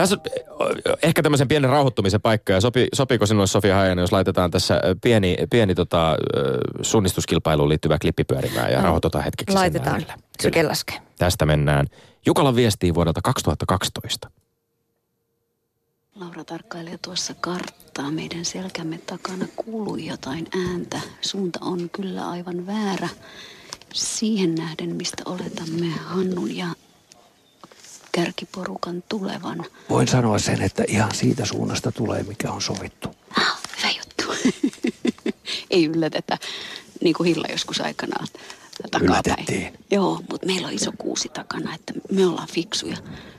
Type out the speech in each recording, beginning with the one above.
Tässä on ehkä tämmöisen pienen rauhoittumisen paikka, ja sopi, sopiiko sinulle Sofia Hajanen, jos laitetaan tässä pieni, pieni tota, suunnistuskilpailuun liittyvä klippi pyörimään ja No, rauhoitutaan hetkeksi Laitetaan. Syke laskee. Tästä mennään Jukalan viestiin vuodelta 2012. Laura tarkkailee tuossa karttaa. Meidän selkämme takana kuului jotain ääntä. Suunta on kyllä aivan väärä. Siihen nähden, mistä oletamme Hannun ja kärkiporukan tulevan. Voin sanoa sen, että ihan siitä suunnasta tulee, mikä on sovittu. Ah, hyvä juttu. Ei yllätetä, niin kuin Hilla joskus aikanaan takapäin. Yllätettiin. Joo, mutta meillä on iso kuusi takana, että me ollaan fiksuja.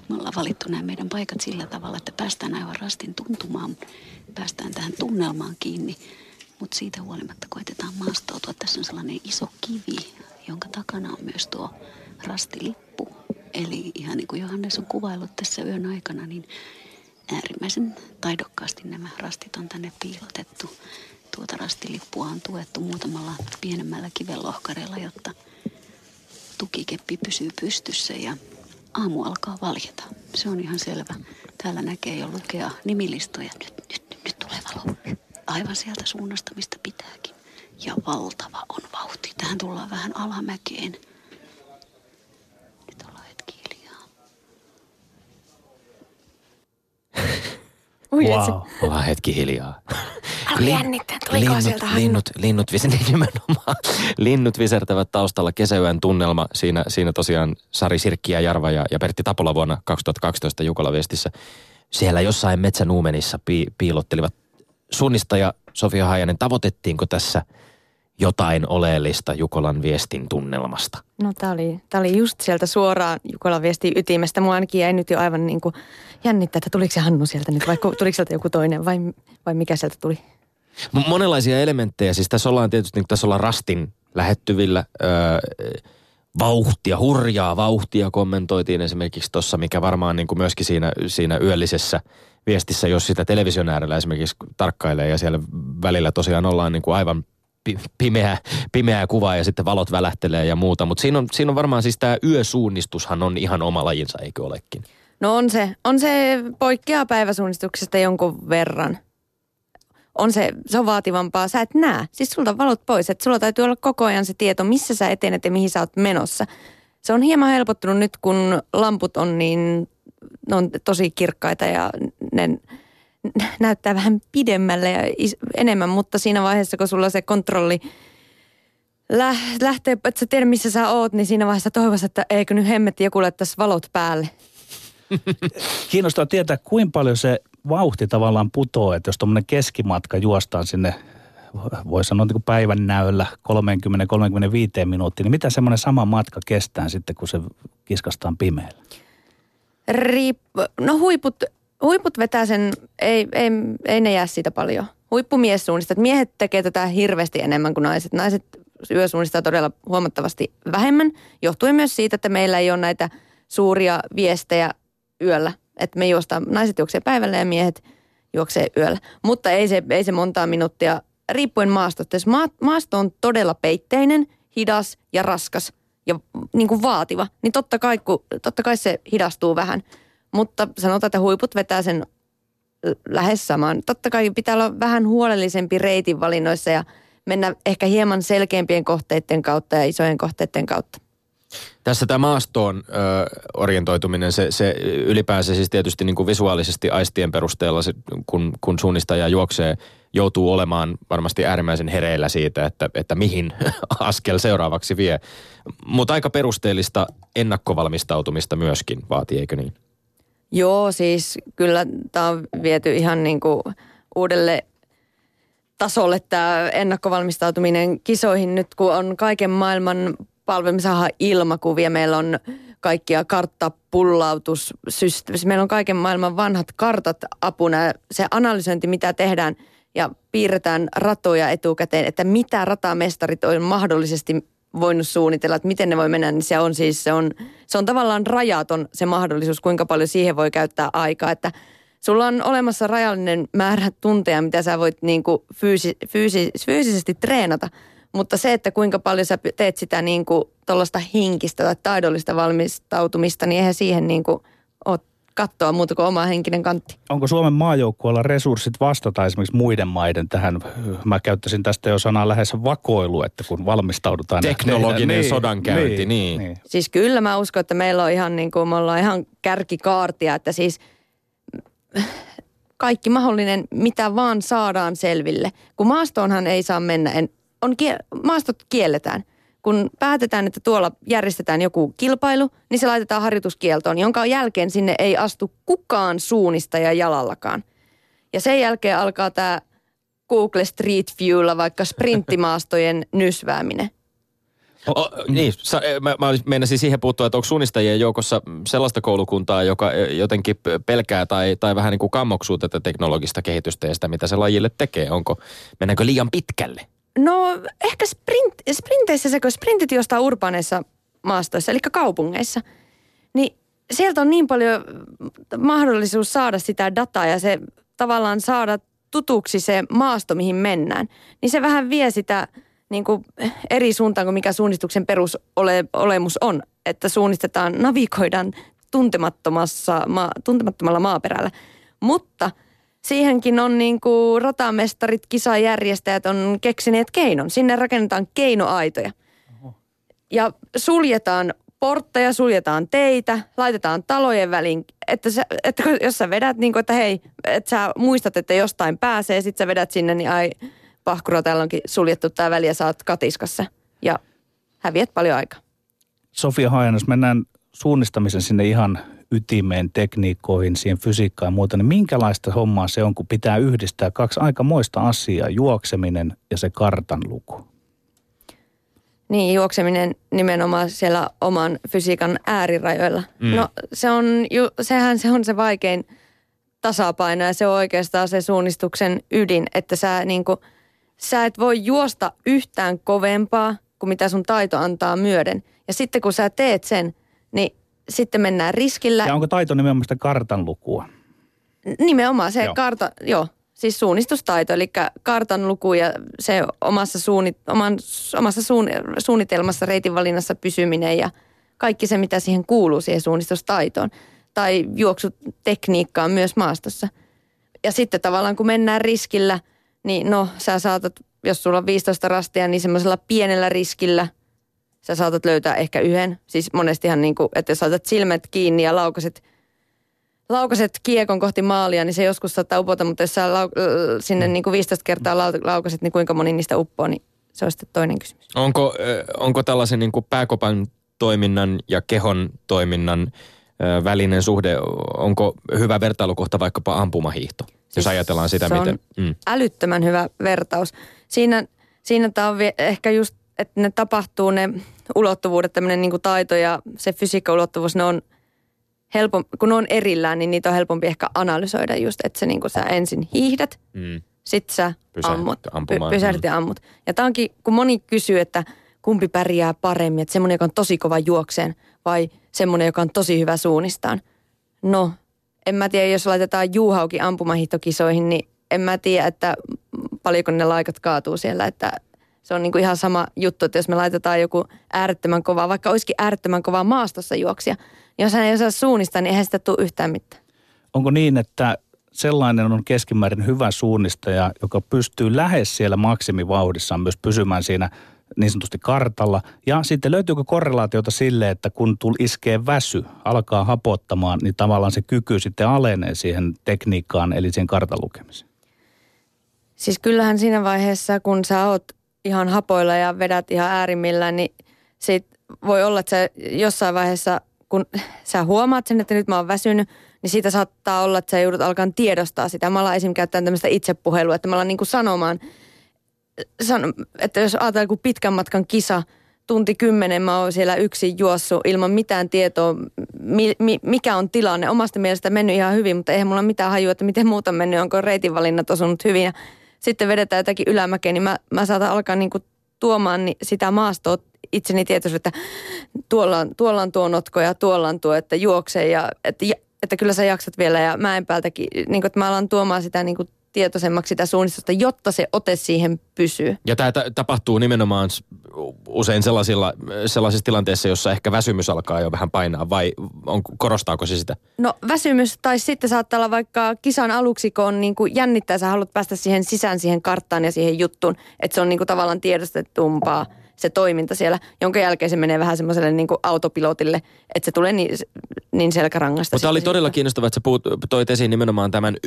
Me ollaan valittu nämä meidän paikat sillä tavalla, että päästään aivan rastin tuntumaan, päästään tähän tunnelmaan kiinni. Mutta siitä huolimatta koitetaan maastoutua. Tässä on sellainen iso kivi, jonka takana on myös tuo rastilippu. Eli ihan niin kuin Johannes on kuvaillut tässä yön aikana, niin äärimmäisen taidokkaasti nämä rastit on tänne piilotettu. Tuota rastilippua on tuettu muutamalla pienemmällä kivenlohkareella, jotta tukikeppi pysyy pystyssä ja aamu alkaa valjeta. Se on ihan selvä. Täällä näkee jo lukea nimilistoja. Nyt, nyt, nyt tulee valo. Aivan sieltä suunnasta, mistä pitääkin. Ja valtava on vauhti. Tähän tullaan vähän alamäkeen. Nyt ollaan hetki hiljaa. Ui, Wow. Ollaan hetki hiljaa. Alkoi jännittää, tulikohan sieltä Hannu? linnut, linnut, vis- nimenomaan, linnut visertävät taustalla kesäyön tunnelma. Siinä, siinä tosiaan Sari Sirkki ja Jarva ja, ja Pertti Tapola vuonna 2012 Jukala viestissä. Siellä jossain metsänuumenissa pi, piilottelivat suunnistaja Sofia Hajanen. Tavoitettiinko tässä jotain oleellista Jukolan viestin tunnelmasta? No tää oli, tää oli just sieltä suoraan Jukolan viestin ytimestä. Mua ainakin jäi nyt jo aivan niin kuin jännittää, että tuliko se Hannu sieltä nyt vai tuliko sieltä joku toinen vai, vai mikä sieltä tuli? Monenlaisia elementtejä. Siis tässä ollaan tietysti, niin tässä ollaan rastin lähettyvillä. Öö, vauhtia, hurjaa vauhtia kommentoitiin esimerkiksi tuossa, mikä varmaan niin kuin myöskin siinä, siinä yöllisessä viestissä, jos sitä television äärellä esimerkiksi tarkkailee ja siellä välillä tosiaan ollaan niin kuin aivan pi- pimeä, pimeää kuvaa ja sitten valot välähtelee ja muuta. Mutta siinä on, siinä on varmaan siis tämä yösuunnistushan on ihan oma lajinsa, eikö olekin? No on se, on se poikkeaa päiväsuunnistuksesta jonkun verran. On se, se on vaativampaa. Sä et näe. Siis sulta valot pois. Että sulla täytyy olla koko ajan se tieto, missä sä etenet ja mihin sä oot menossa. Se on hieman helpottunut nyt, kun lamput on niin, ne on tosi kirkkaita ja ne näyttää vähän pidemmälle ja is- enemmän, mutta siinä vaiheessa, kun sulla se kontrolli lä- lähtee, että sä tiedät, missä sä oot, niin siinä vaiheessa toivoisin, että eikö nyt hemmetti joku laittaisi valot päälle. Kiinnostaa tietää, kuinka paljon se vauhti tavallaan putoo, että jos tuommoinen keskimatka juostaan sinne, voi sanoa niin kuin päivän näöllä 30-35 minuuttia, niin mitä semmoinen sama matka kestää sitten, kun se kiskastaan pimeällä? Riip- no huiput, huiput vetää sen, ei, ei, ei ne jää siitä paljon. Suunnistaa. Miehet tekee tätä hirveästi enemmän kuin naiset. Naiset yösuunnistaa todella huomattavasti vähemmän, johtuen myös siitä, että meillä ei ole näitä suuria viestejä yöllä. Että me juostaan, naiset juoksee päivällä ja miehet juoksee yöllä. Mutta ei se, ei se montaa minuuttia, riippuen maastosta. Jos maa, maasto on todella peitteinen, hidas ja raskas ja niin kuin vaativa, niin totta kai, kun, totta kai se hidastuu vähän. Mutta sanotaan, että huiput vetää sen lähes saman. Totta kai pitää olla vähän huolellisempi reitin valinnoissa ja mennä ehkä hieman selkeämpien kohteiden kautta ja isojen kohteiden kautta. Tässä tämä maastoon ö, orientoituminen, se, se ylipäänsä siis tietysti niin kuin visuaalisesti aistien perusteella, se, kun, kun suunnistaja juoksee, joutuu olemaan varmasti äärimmäisen hereillä siitä, että, että mihin askel seuraavaksi vie. Mutta aika perusteellista ennakkovalmistautumista myöskin vaatii, eikö niin? Joo, siis kyllä tämä on viety ihan niin kuin uudelle tasolle tämä ennakkovalmistautuminen kisoihin. Nyt, kun on kaiken maailman saadaan ilmakuvia, meillä on kaikkia karttapullautussysteemejä, meillä on kaiken maailman vanhat kartat apuna, se analysointi, mitä tehdään ja piirretään ratoja etukäteen, että mitä ratamestarit on mahdollisesti voinut suunnitella, että miten ne voi mennä, niin se on siis, se on, se on tavallaan rajaton se mahdollisuus, kuinka paljon siihen voi käyttää aikaa, että sulla on olemassa rajallinen määrä tunteja, mitä sä voit niin kuin fyysi, fyysi, fyysisesti treenata. Mutta se, että kuinka paljon sä teet sitä niin kuin hinkistä tai taidollista valmistautumista, niin eihän siihen niin kuin katsoa muuta kuin oma henkinen kantti. Onko Suomen maajoukkueella resurssit vastata esimerkiksi muiden maiden tähän? Mä käyttäisin tästä jo sanaa lähes vakoilu, että kun valmistaudutaan. Teknologinen niin, sodankäynti, niin, niin. niin. Siis kyllä mä uskon, että meillä on ihan niin kuin, me ollaan ihan kärkikaartia, että siis kaikki mahdollinen, mitä vaan saadaan selville. Kun maastoonhan ei saa mennä, en, on, maastot kielletään kun päätetään, että tuolla järjestetään joku kilpailu, niin se laitetaan harjoituskieltoon, jonka jälkeen sinne ei astu kukaan suunnista ja jalallakaan. Ja sen jälkeen alkaa tämä Google Street Viewlla vaikka sprinttimaastojen nysvääminen. O, niin, eh, mä, mä meinasin siihen puuttua, että onko suunnistajien joukossa sellaista koulukuntaa, joka eh, jotenkin pelkää tai, tai vähän niin kuin kammoksuu tätä teknologista kehitystä ja sitä, mitä se lajille tekee. Onko, mennäänkö liian pitkälle? No ehkä sprint, sprinteissä se, kun sprintit jostain urbaaneissa maastoissa, eli kaupungeissa, niin sieltä on niin paljon mahdollisuus saada sitä dataa ja se tavallaan saada tutuksi se maasto, mihin mennään. Niin se vähän vie sitä niin kuin eri suuntaan kuin mikä suunnistuksen perusolemus on. Että suunnistetaan, navigoidaan tuntemattomassa, ma, tuntemattomalla maaperällä. Mutta – siihenkin on niin kuin rotamestarit, kisajärjestäjät on keksineet keinon. Sinne rakennetaan keinoaitoja. Ja suljetaan portteja, suljetaan teitä, laitetaan talojen väliin, että, sä, että jos sä vedät niin kuin, että hei, että sä muistat, että jostain pääsee, sit sä vedät sinne, niin ai pahkuro, täällä onkin suljettu tämä väli ja sä oot katiskassa. Ja häviät paljon aikaa. Sofia Hajanos, mennään suunnistamisen sinne ihan ytimeen, tekniikoihin, siihen fysiikkaan ja muuta, niin minkälaista hommaa se on, kun pitää yhdistää kaksi aika moista asiaa, juokseminen ja se kartan luku? Niin, juokseminen nimenomaan siellä oman fysiikan äärirajoilla. Mm. No se on, ju, sehän se on se vaikein tasapaino ja se on oikeastaan se suunnistuksen ydin, että sä, niin kuin, sä et voi juosta yhtään kovempaa kuin mitä sun taito antaa myöden. Ja sitten kun sä teet sen, niin sitten mennään riskillä. Ja onko taito nimenomaan sitä kartan lukua? Nimenomaan se joo. karta, joo, siis suunnistustaito, eli kartan luku ja se omassa, suunnit, oman, omassa suun, suunnitelmassa, reitin valinnassa pysyminen ja kaikki se, mitä siihen kuuluu siihen suunnistustaitoon. Tai juoksutekniikkaan myös maastossa. Ja sitten tavallaan kun mennään riskillä, niin no sä saatat, jos sulla on 15 rastia, niin semmoisella pienellä riskillä – sä saatat löytää ehkä yhden. Siis monestihan niin kuin, että jos saatat silmät kiinni ja laukaset, laukaset kiekon kohti maalia, niin se joskus saattaa upota, mutta jos sä lau- sinne niin kuin 15 kertaa laukaset, niin kuinka moni niistä uppoo, niin se on sitten toinen kysymys. Onko, onko tällaisen niin kuin pääkopan toiminnan ja kehon toiminnan välinen suhde, onko hyvä vertailukohta vaikkapa ampumahiihto, siis jos ajatellaan sitä, se miten... Mm. älyttömän hyvä vertaus. Siinä, siinä tämä on ehkä just että ne tapahtuu ne ulottuvuudet, tämmöinen niin taito ja se fysiikka-ulottuvuus, ne on helpompi, kun ne on erillään, niin niitä on helpompi ehkä analysoida just, että se niin kuin sä ensin hiihdät, mm. sit sä Pysähdyt, ammut, py, pysähdyt ja ammut. Ja tämä onkin, kun moni kysyy, että kumpi pärjää paremmin, että semmoinen, joka on tosi kova juokseen vai semmoinen, joka on tosi hyvä suunnistaan. No, en mä tiedä, jos laitetaan juuhauki ampumahiihtokisoihin, niin en mä tiedä, että paljonko ne laikat kaatuu siellä, että se on niin kuin ihan sama juttu, että jos me laitetaan joku äärettömän kova, vaikka olisikin äärettömän kova maastossa juoksia, niin jos hän ei osaa suunnistaa, niin eihän sitä tule yhtään mitään. Onko niin, että sellainen on keskimäärin hyvä suunnistaja, joka pystyy lähes siellä maksimivauhdissaan myös pysymään siinä niin sanotusti kartalla. Ja sitten löytyykö korrelaatiota sille, että kun tul iskee väsy, alkaa hapottamaan, niin tavallaan se kyky sitten alenee siihen tekniikkaan, eli siihen kartan lukemiseen? Siis kyllähän siinä vaiheessa, kun sä oot ihan hapoilla ja vedät ihan äärimmillään, niin sit voi olla, että sä jossain vaiheessa, kun sä huomaat sen, että nyt mä oon väsynyt, niin siitä saattaa olla, että sä joudut alkaa tiedostaa sitä. Mä alan esimerkiksi käyttämään tämmöistä itsepuhelua, että mä alan niin kuin sanomaan, san, että jos ajatellaan joku pitkän matkan kisa, tunti kymmenen mä oon siellä yksin juossut ilman mitään tietoa, mi, mi, mikä on tilanne. Omasta mielestä mennyt ihan hyvin, mutta eihän mulla mitään hajua, että miten muuta mennyt, onko reitinvalinnat osunut hyvin. Sitten vedetään jotakin ylämäkeä, niin mä, mä saatan alkaa niin kuin tuomaan sitä maastoa itseni tietoisuus, että tuolla on, tuolla on tuo notko ja tuolla on tuo, että juoksee ja että että kyllä sä jaksat vielä ja Mäenpäältäkin, niin kuin, että mä alan tuomaan sitä niin kuin tietoisemmaksi sitä suunnistusta, jotta se ote siihen pysyy. Ja tämä ta- tapahtuu nimenomaan usein sellaisilla, sellaisissa tilanteissa, jossa ehkä väsymys alkaa jo vähän painaa, vai on, korostaako se sitä? No väsymys tai sitten saattaa olla vaikka kisan aluksi, kun on niin kuin jännittää, sä haluat päästä siihen sisään siihen karttaan ja siihen juttuun, että se on niin kuin tavallaan tiedostettumpaa se toiminta siellä, jonka jälkeen se menee vähän semmoiselle niin autopilotille, että se tulee niin, niin selkärangasta. Mutta oli todella siitä. kiinnostavaa, että sä puhut, toit esiin nimenomaan tämän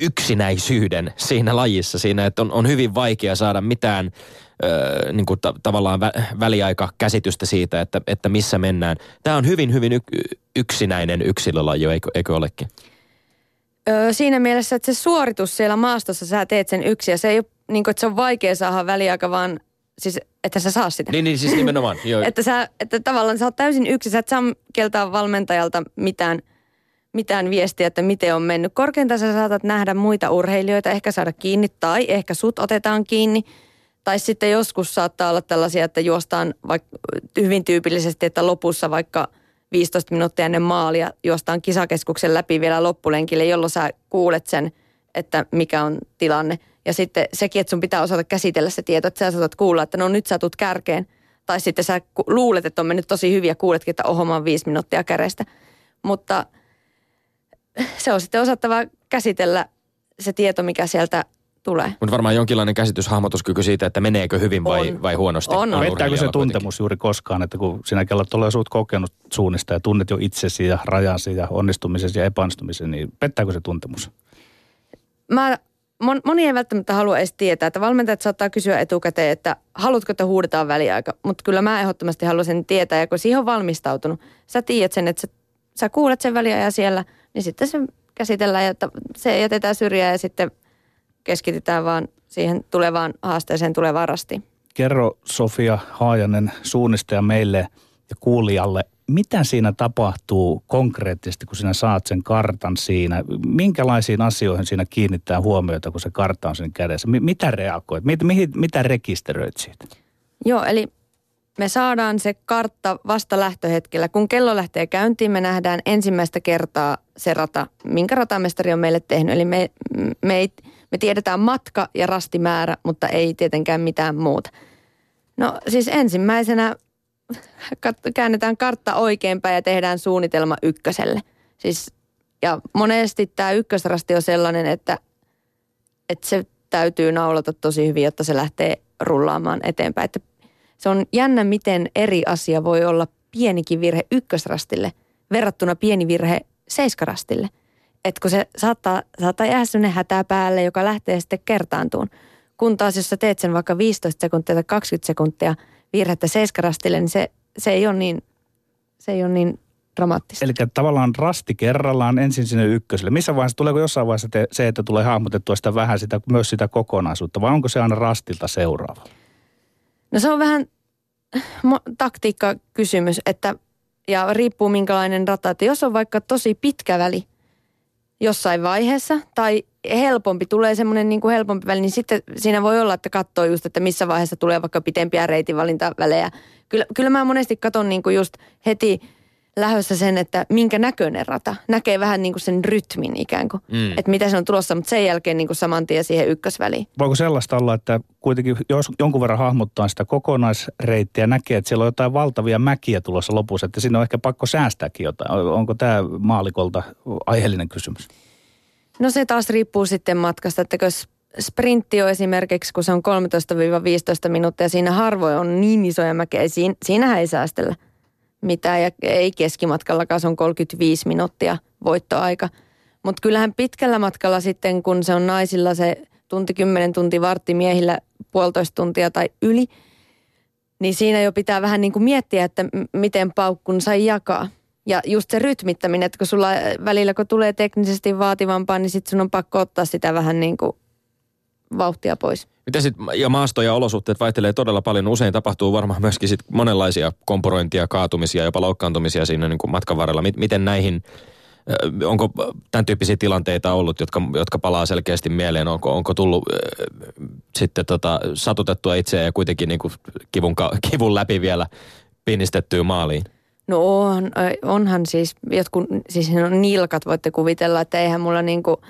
yksinäisyyden siinä lajissa, siinä, että on, on hyvin vaikea saada mitään ö, niin kuin ta- tavallaan vä- väliaikakäsitystä siitä, että, että missä mennään. Tämä on hyvin, hyvin y- yksinäinen yksilölaji, eikö, eikö olekin? Öö, siinä mielessä, että se suoritus siellä maastossa, sä teet sen yksi ja se ei ole niin kuin, että se on vaikea saada väliaika, vaan siis, että sä saa sitä. Niin, niin siis nimenomaan. Joo. Että, sä, että tavallaan sä oot täysin yksin, sä et saa keltaa valmentajalta mitään, mitään viestiä, että miten on mennyt. Korkeintaan sä saatat nähdä muita urheilijoita, ehkä saada kiinni tai ehkä sut otetaan kiinni. Tai sitten joskus saattaa olla tällaisia, että juostaan vaikka hyvin tyypillisesti, että lopussa vaikka 15 minuuttia ennen maalia juostaan kisakeskuksen läpi vielä loppulenkille, jolloin sä kuulet sen, että mikä on tilanne. Ja sitten sekin, että sun pitää osata käsitellä se tieto, että sä saatat kuulla, että no nyt sä tulet kärkeen. Tai sitten sä luulet, että on mennyt tosi hyvin ja kuuletkin, että oho, mä viisi minuuttia kärestä. Mutta se on sitten osattava käsitellä se tieto, mikä sieltä tulee. Mutta varmaan jonkinlainen käsitys, hahmotuskyky siitä, että meneekö hyvin vai, On. vai huonosti. On, on. Pettääkö se tuntemus juuri koskaan, että kun sinä kello tulee suut kokenut suunnista ja tunnet jo itsesi ja rajasi ja onnistumisesi ja epäonnistumisen, niin pettääkö se tuntemus? Mä, mon, moni ei välttämättä halua edes tietää, että valmentajat saattaa kysyä etukäteen, että haluatko, että huudetaan väliaika. Mutta kyllä mä ehdottomasti haluaisin tietää, ja kun siihen on valmistautunut, sä tiedät sen, että sä, sä kuulet sen väliajan siellä, niin sitten se käsitellään ja se jätetään syrjään ja sitten keskitytään vaan siihen tulevaan haasteeseen tulevaan rastiin. Kerro Sofia Haajanen suunnistaja meille ja kuulijalle, mitä siinä tapahtuu konkreettisesti, kun sinä saat sen kartan siinä? Minkälaisiin asioihin siinä kiinnittää huomiota, kun se kartta on sen kädessä? Mi- mitä reagoit? Mit, mihin, mitä rekisteröit siitä? Joo, eli me saadaan se kartta vasta lähtöhetkellä. Kun kello lähtee käyntiin, me nähdään ensimmäistä kertaa se rata, minkä ratamestari on meille tehnyt. Eli me, me, ei, me tiedetään matka ja rastimäärä, mutta ei tietenkään mitään muuta. No siis ensimmäisenä käännetään kartta oikeinpäin ja tehdään suunnitelma ykköselle. Siis, ja monesti tämä ykkösrasti on sellainen, että, että se täytyy naulata tosi hyvin, jotta se lähtee rullaamaan eteenpäin. Että se on jännä, miten eri asia voi olla pienikin virhe ykkösrastille verrattuna pieni virhe seiskarastille. Että kun se saattaa, saattaa jäädä sellainen hätä päälle, joka lähtee sitten kertaantuun. Kun taas jos sä teet sen vaikka 15 sekuntia tai 20 sekuntia virhettä seiskarastille, niin se, se ei ole niin, se ei ole niin dramaattista. Eli tavallaan rasti kerrallaan ensin sinne ykköselle. Missä vaiheessa, tuleeko jossain vaiheessa te, se, että tulee hahmotettua sitä vähän sitä, myös sitä kokonaisuutta, vai onko se aina rastilta seuraava? No se on vähän mo- taktiikkakysymys, että ja riippuu minkälainen rata. Että jos on vaikka tosi pitkä väli jossain vaiheessa tai helpompi, tulee semmoinen niin kuin helpompi väli, niin sitten siinä voi olla, että katsoo just, että missä vaiheessa tulee vaikka pitempiä reitinvalintavälejä. Kyllä, kyllä mä monesti katson niin kuin just heti lähössä sen, että minkä näköinen rata. Näkee vähän niin kuin sen rytmin ikään kuin, Mm. että mitä se on tulossa, mutta sen jälkeen niin kuin saman tien siihen ykkösväliin. Voiko sellaista olla, että kuitenkin jos jonkun verran hahmottaa sitä kokonaisreittiä, näkee, että siellä on jotain valtavia mäkiä tulossa lopussa, että sinne on ehkä pakko säästääkin jotain. Onko tämä maalikolta aiheellinen kysymys? No se taas riippuu sitten matkasta, että jos sprintti on esimerkiksi, kun se on 13-15 minuuttia, siinä harvoin on niin isoja mäkejä, siinä, siinähän ei säästellä mitään ja ei keskimatkallakaan, se on 35 minuuttia voittoaika. Mutta kyllähän pitkällä matkalla sitten, kun se on naisilla se tunti, 10 tunti, vartti miehillä puolitoista tuntia tai yli, niin siinä jo pitää vähän niin kuin miettiä, että miten paukkun sai jakaa. Ja just se rytmittäminen, että kun sulla välillä kun tulee teknisesti vaativampaa, niin sitten sun on pakko ottaa sitä vähän niin kuin vauhtia pois. Mitä sit, ja maasto ja olosuhteet vaihtelee todella paljon. Usein tapahtuu varmaan myöskin sit monenlaisia kompurointia, kaatumisia, jopa loukkaantumisia siinä niin kuin matkan varrella. Mit- Miten näihin, onko tämän tyyppisiä tilanteita ollut, jotka, jotka palaa selkeästi mieleen? Onko, onko tullut ö, sitten tota, satutettua itseä ja kuitenkin niin kuin kivun, kivun läpi vielä pinnistettyä maaliin? No on, onhan siis, jotkut, siis on nilkat voitte kuvitella, että eihän mulla niinku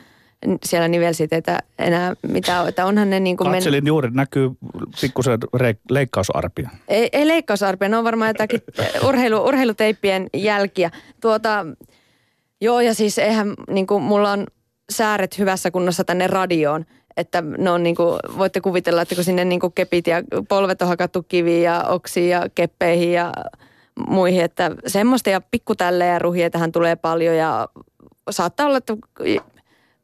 siellä nivelsiteitä enää mitään, että onhan ne niinku Katselin men... juuri, näkyy pikkusen re- leikkausarpia. Ei, ei leikkausarpia, ne on varmaan jotakin urheilu, urheiluteippien jälkiä. Tuota, joo ja siis eihän niinku, mulla on sääret hyvässä kunnossa tänne radioon, että ne on niin kuin, voitte kuvitella, että kun sinne niin kuin kepit ja polvet on hakattu kiviin ja oksiin ja keppeihin ja muihin, että semmoista ja pikkutälle ja ruhia tähän tulee paljon ja saattaa olla, että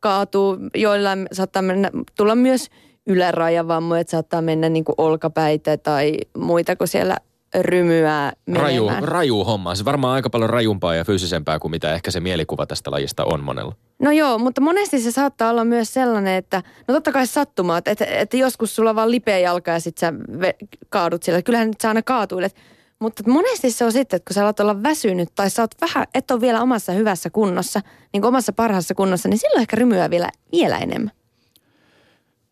kaatuu, joillain saattaa mennä, tulla myös ylärajavammoja, että saattaa mennä niin kuin olkapäitä tai muita, kun siellä rymyää Raju, raju homma. Se varmaan aika paljon rajumpaa ja fyysisempää kuin mitä ehkä se mielikuva tästä lajista on monella. No joo, mutta monesti se saattaa olla myös sellainen, että no totta kai sattumaat, että, että joskus sulla vaan lipeä jalka ja sit sä kaadut siellä. Kyllähän nyt sä aina kaatuilet. Mutta monesti se on sitten, että kun sä alat olla väsynyt tai sä oot vähän, et ole vielä omassa hyvässä kunnossa, niin kuin omassa parhaassa kunnossa, niin silloin ehkä rymyää vielä, vielä enemmän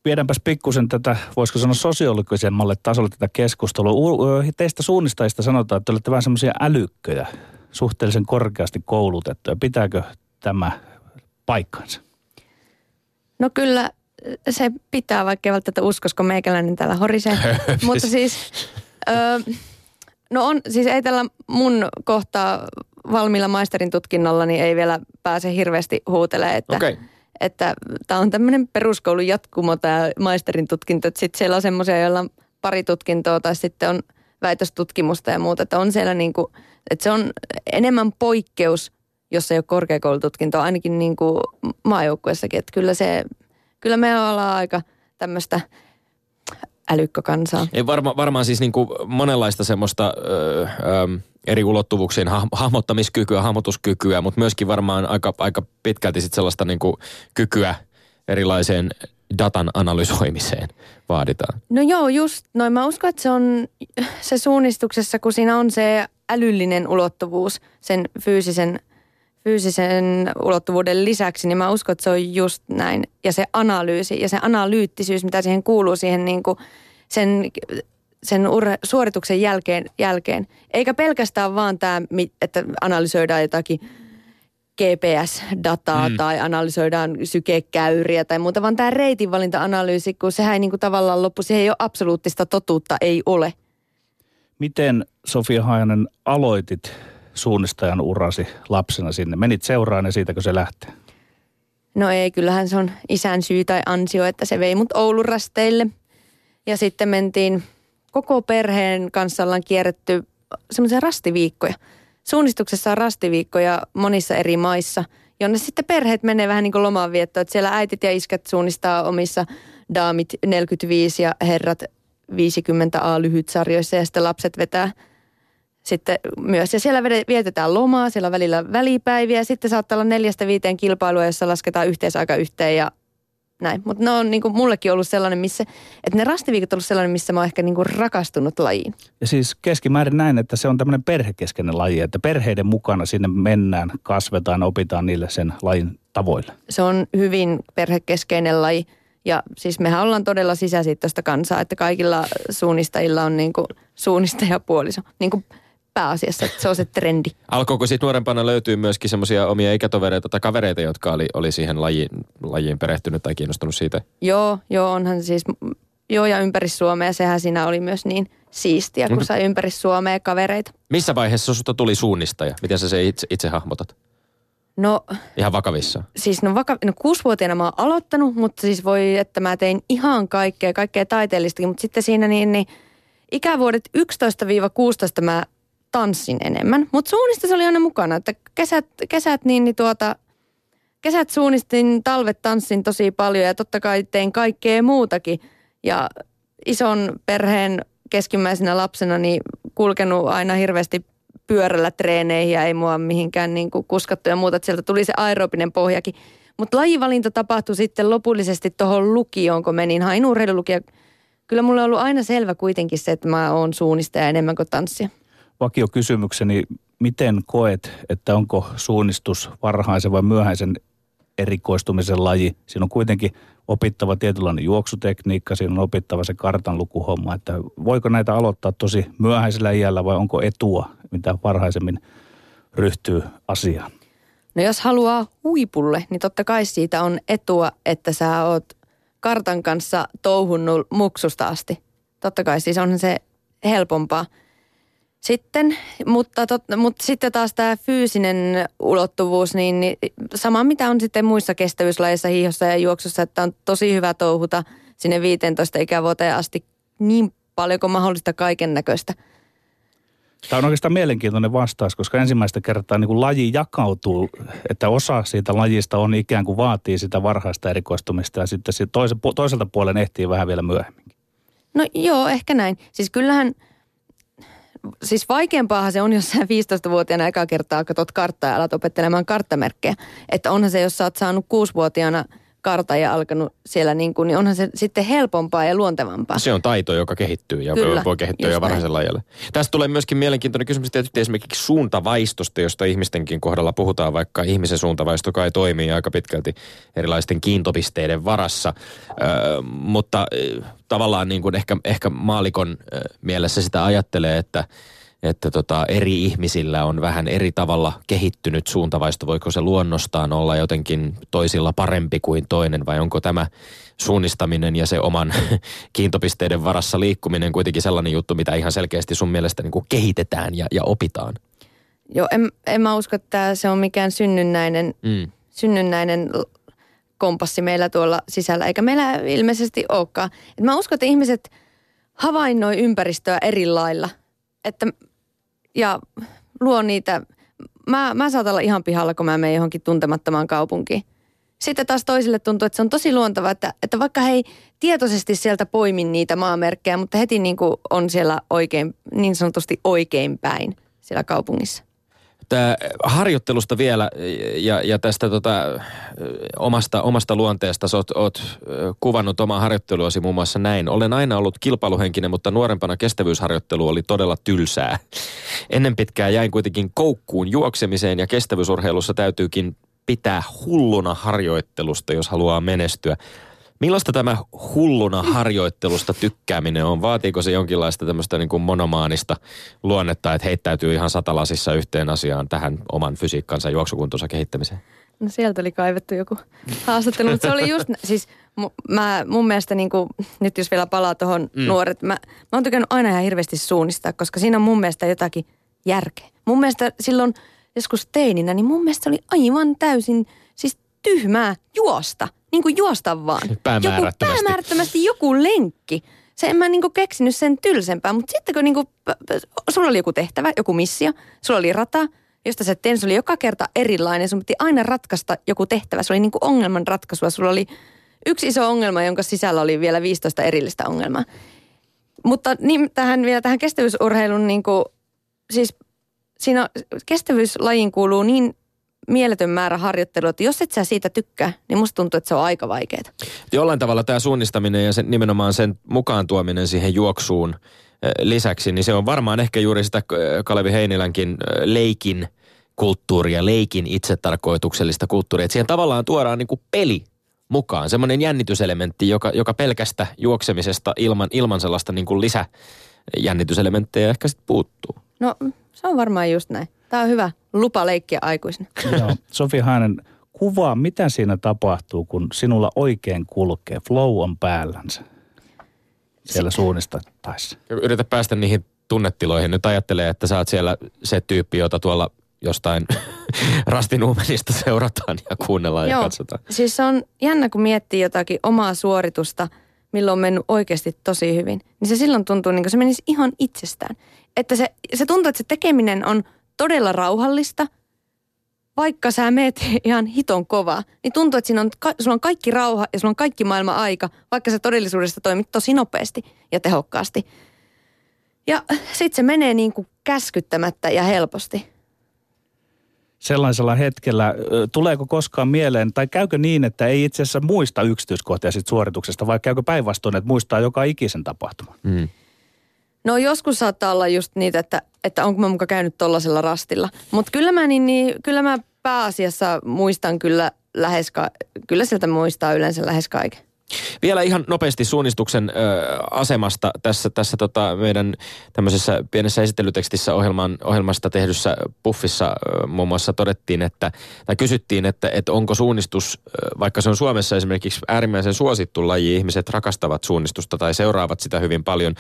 viedäänpäs pikkusen tätä, voisiko sanoa sosiologisemmalle tasolle tätä keskustelua. Teistä suunnistajista sanotaan, että olette vähän semmoisia älykköjä, suhteellisen korkeasti koulutettuja. Pitääkö tämä paikkansa? No kyllä se pitää, vaikka ei välttämättä uskosko meikäläinen täällä horisee. Mutta siis, ö, no on, siis ei tällä mun kohtaa valmiilla maisterin tutkinnolla, niin ei vielä pääse hirveästi huutelemaan, että okay että tämä on tämmöinen peruskoulun jatkumo tämä maisterin tutkinto, että sitten siellä on semmoisia, joilla on pari tutkintoa tai sitten on väitöstutkimusta ja muuta, että on siellä niin kuin, että se on enemmän poikkeus, jos ei ole korkeakoulututkintoa, ainakin niin kuin maajoukkuessakin, että kyllä se, kyllä me ollaan aika tämmöistä älykkökansaa. Ei varma, varmaan siis niin kuin monenlaista semmoista öö, öö, eri ulottuvuuksien hahmottamiskykyä, hahmotuskykyä, mutta myöskin varmaan aika, aika pitkälti sit sellaista niin kuin kykyä erilaiseen datan analysoimiseen vaaditaan. No joo, just noin. Mä uskon, että se on se suunnistuksessa, kun siinä on se älyllinen ulottuvuus sen fyysisen, fyysisen ulottuvuuden lisäksi, niin mä uskon, että se on just näin. Ja se analyysi ja se analyyttisyys, mitä siihen kuuluu siihen niin kuin sen sen ur- suorituksen jälkeen, jälkeen. Eikä pelkästään vaan tämä, että analysoidaan jotakin GPS-dataa mm. tai analysoidaan sykekäyriä tai muuta, vaan tämä reitinvalinta-analyysi, kun sehän ei niin kuin tavallaan loppu, siihen ei ole absoluuttista totuutta, ei ole. Miten Sofia Hajanen aloitit suunnistajan urasi lapsena sinne? Menit seuraan ja siitäkö se lähtee? No ei, kyllähän se on isän syy tai ansio, että se vei mut Oulun rasteille. Ja sitten mentiin koko perheen kanssa ollaan kierretty semmoisia rastiviikkoja. Suunnistuksessa on rastiviikkoja monissa eri maissa, jonne sitten perheet menee vähän niin kuin lomaanviettoon. Että siellä äitit ja iskät suunnistaa omissa daamit 45 ja herrat 50 A sarjoissa ja sitten lapset vetää sitten myös. Ja siellä vietetään lomaa, siellä on välillä välipäiviä. Sitten saattaa olla neljästä viiteen kilpailua, jossa lasketaan yhteisaika yhteen ja näin. Mutta ne on niin kuin mullekin ollut sellainen, missä, että ne rastiviikot on ollut sellainen, missä mä oon ehkä niin kuin rakastunut lajiin. Ja siis keskimäärin näin, että se on tämmöinen perhekeskeinen laji, että perheiden mukana sinne mennään, kasvetaan, opitaan niille sen lajin tavoille. Se on hyvin perhekeskeinen laji. Ja siis mehän ollaan todella sisäsiittoista kansaa, että kaikilla suunnistajilla on niin kuin suunnistajapuoliso. Niin kuin pääasiassa, että se on se trendi. Alkoiko sitten nuorempana löytyy myöskin semmoisia omia ikätovereita tai kavereita, jotka oli, oli siihen lajiin, lajiin perehtynyt tai kiinnostunut siitä? Joo, joo, onhan siis, joo ja ympäri Suomea, sehän siinä oli myös niin siistiä, kun mm. sai ympäri Suomea kavereita. Missä vaiheessa sinusta tuli suunnistaja? Miten sä se itse, itse hahmotat? No... Ihan vakavissa? Siis no, vaka, no kuusivuotiaana mä oon aloittanut, mutta siis voi, että mä tein ihan kaikkea, kaikkea taiteellistakin, mutta sitten siinä niin, niin ikävuodet 11-16 mä tanssin enemmän. Mutta suunnistus oli aina mukana, että kesät, kesät niin, niin tuota, kesät suunnistin, talvet tanssin tosi paljon ja totta kai tein kaikkea muutakin. Ja ison perheen keskimmäisenä lapsena niin kulkenut aina hirveästi pyörällä treeneihin ja ei mua mihinkään niin kuin kuskattu ja muuta. Että sieltä tuli se aerobinen pohjakin. Mutta lajivalinta tapahtui sitten lopullisesti tuohon lukioon, kun menin, hain urheilulukio. Kyllä mulla on ollut aina selvä kuitenkin se, että mä oon suunnistaja enemmän kuin tanssia vakiokysymykseni, miten koet, että onko suunnistus varhaisen vai myöhäisen erikoistumisen laji? Siinä on kuitenkin opittava tietynlainen juoksutekniikka, siinä on opittava se kartan lukuhomma, että voiko näitä aloittaa tosi myöhäisellä iällä vai onko etua, mitä varhaisemmin ryhtyy asiaan? No jos haluaa huipulle, niin totta kai siitä on etua, että sä oot kartan kanssa touhunnut muksusta asti. Totta kai siis on se helpompaa. Sitten, mutta, tot, mutta sitten taas tämä fyysinen ulottuvuus, niin, niin sama mitä on sitten muissa kestävyyslajeissa, hiihossa ja juoksussa, että on tosi hyvä touhuta sinne 15 ikävuoteen asti niin paljon kuin mahdollista kaiken näköistä. Tämä on oikeastaan mielenkiintoinen vastaus, koska ensimmäistä kertaa niin kuin laji jakautuu, että osa siitä lajista on ikään kuin vaatii sitä varhaista erikoistumista ja sitten toiselta puolen ehtii vähän vielä myöhemmin. No joo, ehkä näin. Siis kyllähän, siis vaikeampaahan se on, jos sä 15-vuotiaana eka kertaa katsot karttaa ja alat opettelemaan karttamerkkejä. Että onhan se, jos sä oot saanut 6-vuotiaana – karta ja alkanut siellä, niin, kuin, niin onhan se sitten helpompaa ja luontevampaa. Se on taito, joka kehittyy ja Kyllä, voi kehittyä jo varhaisella ajalla. Tästä tulee myöskin mielenkiintoinen kysymys tietysti esimerkiksi suuntavaistosta, josta ihmistenkin kohdalla puhutaan, vaikka ihmisen suuntavaisto kai toimii aika pitkälti erilaisten kiintopisteiden varassa. Ö, mutta ö, tavallaan niin kuin ehkä, ehkä maalikon ö, mielessä sitä ajattelee, että – että tota, eri ihmisillä on vähän eri tavalla kehittynyt suuntavaisto. Voiko se luonnostaan olla jotenkin toisilla parempi kuin toinen vai onko tämä suunnistaminen ja se oman kiintopisteiden varassa liikkuminen kuitenkin sellainen juttu, mitä ihan selkeästi sun mielestä niin kuin kehitetään ja, ja opitaan? Joo, en, en mä usko, että se on mikään synnynnäinen, mm. synnynnäinen kompassi meillä tuolla sisällä, eikä meillä ilmeisesti olekaan. Et mä uskon, että ihmiset havainnoi ympäristöä eri lailla. Että ja luo niitä. Mä, mä saatan olla ihan pihalla, kun mä menen johonkin tuntemattomaan kaupunkiin. Sitten taas toisille tuntuu, että se on tosi luontava, että, että vaikka he ei tietoisesti sieltä poimi niitä maamerkkejä, mutta heti niin kuin on siellä oikein, niin sanotusti oikein päin siellä kaupungissa. Tämä harjoittelusta vielä ja, ja tästä tota, omasta, omasta luonteesta. Olet, oot kuvannut omaa harjoitteluasi muun muassa näin. Olen aina ollut kilpailuhenkinen, mutta nuorempana kestävyysharjoittelu oli todella tylsää. Ennen pitkään jäin kuitenkin koukkuun juoksemiseen ja kestävyysurheilussa täytyykin pitää hulluna harjoittelusta, jos haluaa menestyä. Millaista tämä hulluna harjoittelusta tykkääminen on? Vaatiiko se jonkinlaista tämmöistä niin kuin monomaanista luonnetta, että heittäytyy ihan satalasissa yhteen asiaan tähän oman fysiikkansa juoksukuntonsa kehittämiseen? No sieltä oli kaivettu joku haastattelu, mutta se oli just, siis mä, mun mielestä niin kuin, nyt jos vielä palaa tuohon mm. nuoret, mä, mä oon tykännyt aina ihan hirveästi suunnistaa, koska siinä on mun mielestä jotakin järkeä. Mun mielestä silloin joskus teininä, niin mun mielestä oli aivan täysin siis tyhmää juosta niin kuin juosta vaan. Päämäärättömästi. Joku, päämäärättömästi joku lenkki. Se en mä niin kuin keksinyt sen tylsempää, mutta sitten kun niin kuin, sulla oli joku tehtävä, joku missio, sulla oli rata, josta se tein, se oli joka kerta erilainen. Sun piti aina ratkaista joku tehtävä. Se oli niin kuin ongelman ratkaisua. Sulla oli yksi iso ongelma, jonka sisällä oli vielä 15 erillistä ongelmaa. Mutta niin, tähän, vielä tähän kestävyysurheilun, niin kuin, siis siinä kestävyyslajiin kuuluu niin mieletön määrä harjoittelua, että jos et sä siitä tykkää, niin musta tuntuu, että se on aika vaikeaa. Jollain tavalla tämä suunnistaminen ja sen, nimenomaan sen mukaan tuominen siihen juoksuun eh, lisäksi, niin se on varmaan ehkä juuri sitä eh, Kalevi Heinilänkin eh, leikin kulttuuria, leikin itsetarkoituksellista kulttuuria. Että siihen tavallaan tuodaan niin kuin peli mukaan, semmoinen jännityselementti, joka, joka pelkästä juoksemisesta ilman, ilman sellaista niin kuin lisäjännityselementtejä ehkä sitten puuttuu. No se on varmaan just näin. Tämä on hyvä lupa leikkiä aikuisena. Joo, Sofi Hainen, kuvaa, mitä siinä tapahtuu, kun sinulla oikein kulkee, flow on päällänsä siellä suunnistettaessa. Yritä päästä niihin tunnetiloihin. Nyt ajattelee, että sä oot siellä se tyyppi, jota tuolla jostain rastinuumenista seurataan ja kuunnellaan Joo, ja katsotaan. Siis se on jännä, kun miettii jotakin omaa suoritusta, milloin on mennyt oikeasti tosi hyvin. Niin se silloin tuntuu niin kuin se menisi ihan itsestään. Että se, se tuntuu, että se tekeminen on – todella rauhallista, vaikka sä meet ihan hiton kova, niin tuntuu, että siinä on, sulla on kaikki rauha ja sulla on kaikki maailma aika, vaikka sä todellisuudessa toimit tosi nopeasti ja tehokkaasti. Ja sitten se menee niin kuin käskyttämättä ja helposti. Sellaisella hetkellä, tuleeko koskaan mieleen, tai käykö niin, että ei itse asiassa muista yksityiskohtia sit suorituksesta, vai käykö päinvastoin, että muistaa joka ikisen tapahtuman? Mm. No joskus saattaa olla just niitä, että, että onko mä muka käynyt tollasella rastilla. Mutta kyllä mä, niin, niin, kyllä mä pääasiassa muistan kyllä lähes, ka- kyllä sieltä muistaa yleensä lähes kaiken. Vielä ihan nopeasti suunnistuksen ö, asemasta tässä, tässä tota meidän tämmöisessä pienessä esittelytekstissä ohjelman, ohjelmasta tehdyssä puffissa ö, muun muassa todettiin, että, tai kysyttiin, että, että onko suunnistus, ö, vaikka se on Suomessa esimerkiksi äärimmäisen suosittu laji, ihmiset rakastavat suunnistusta tai seuraavat sitä hyvin paljon,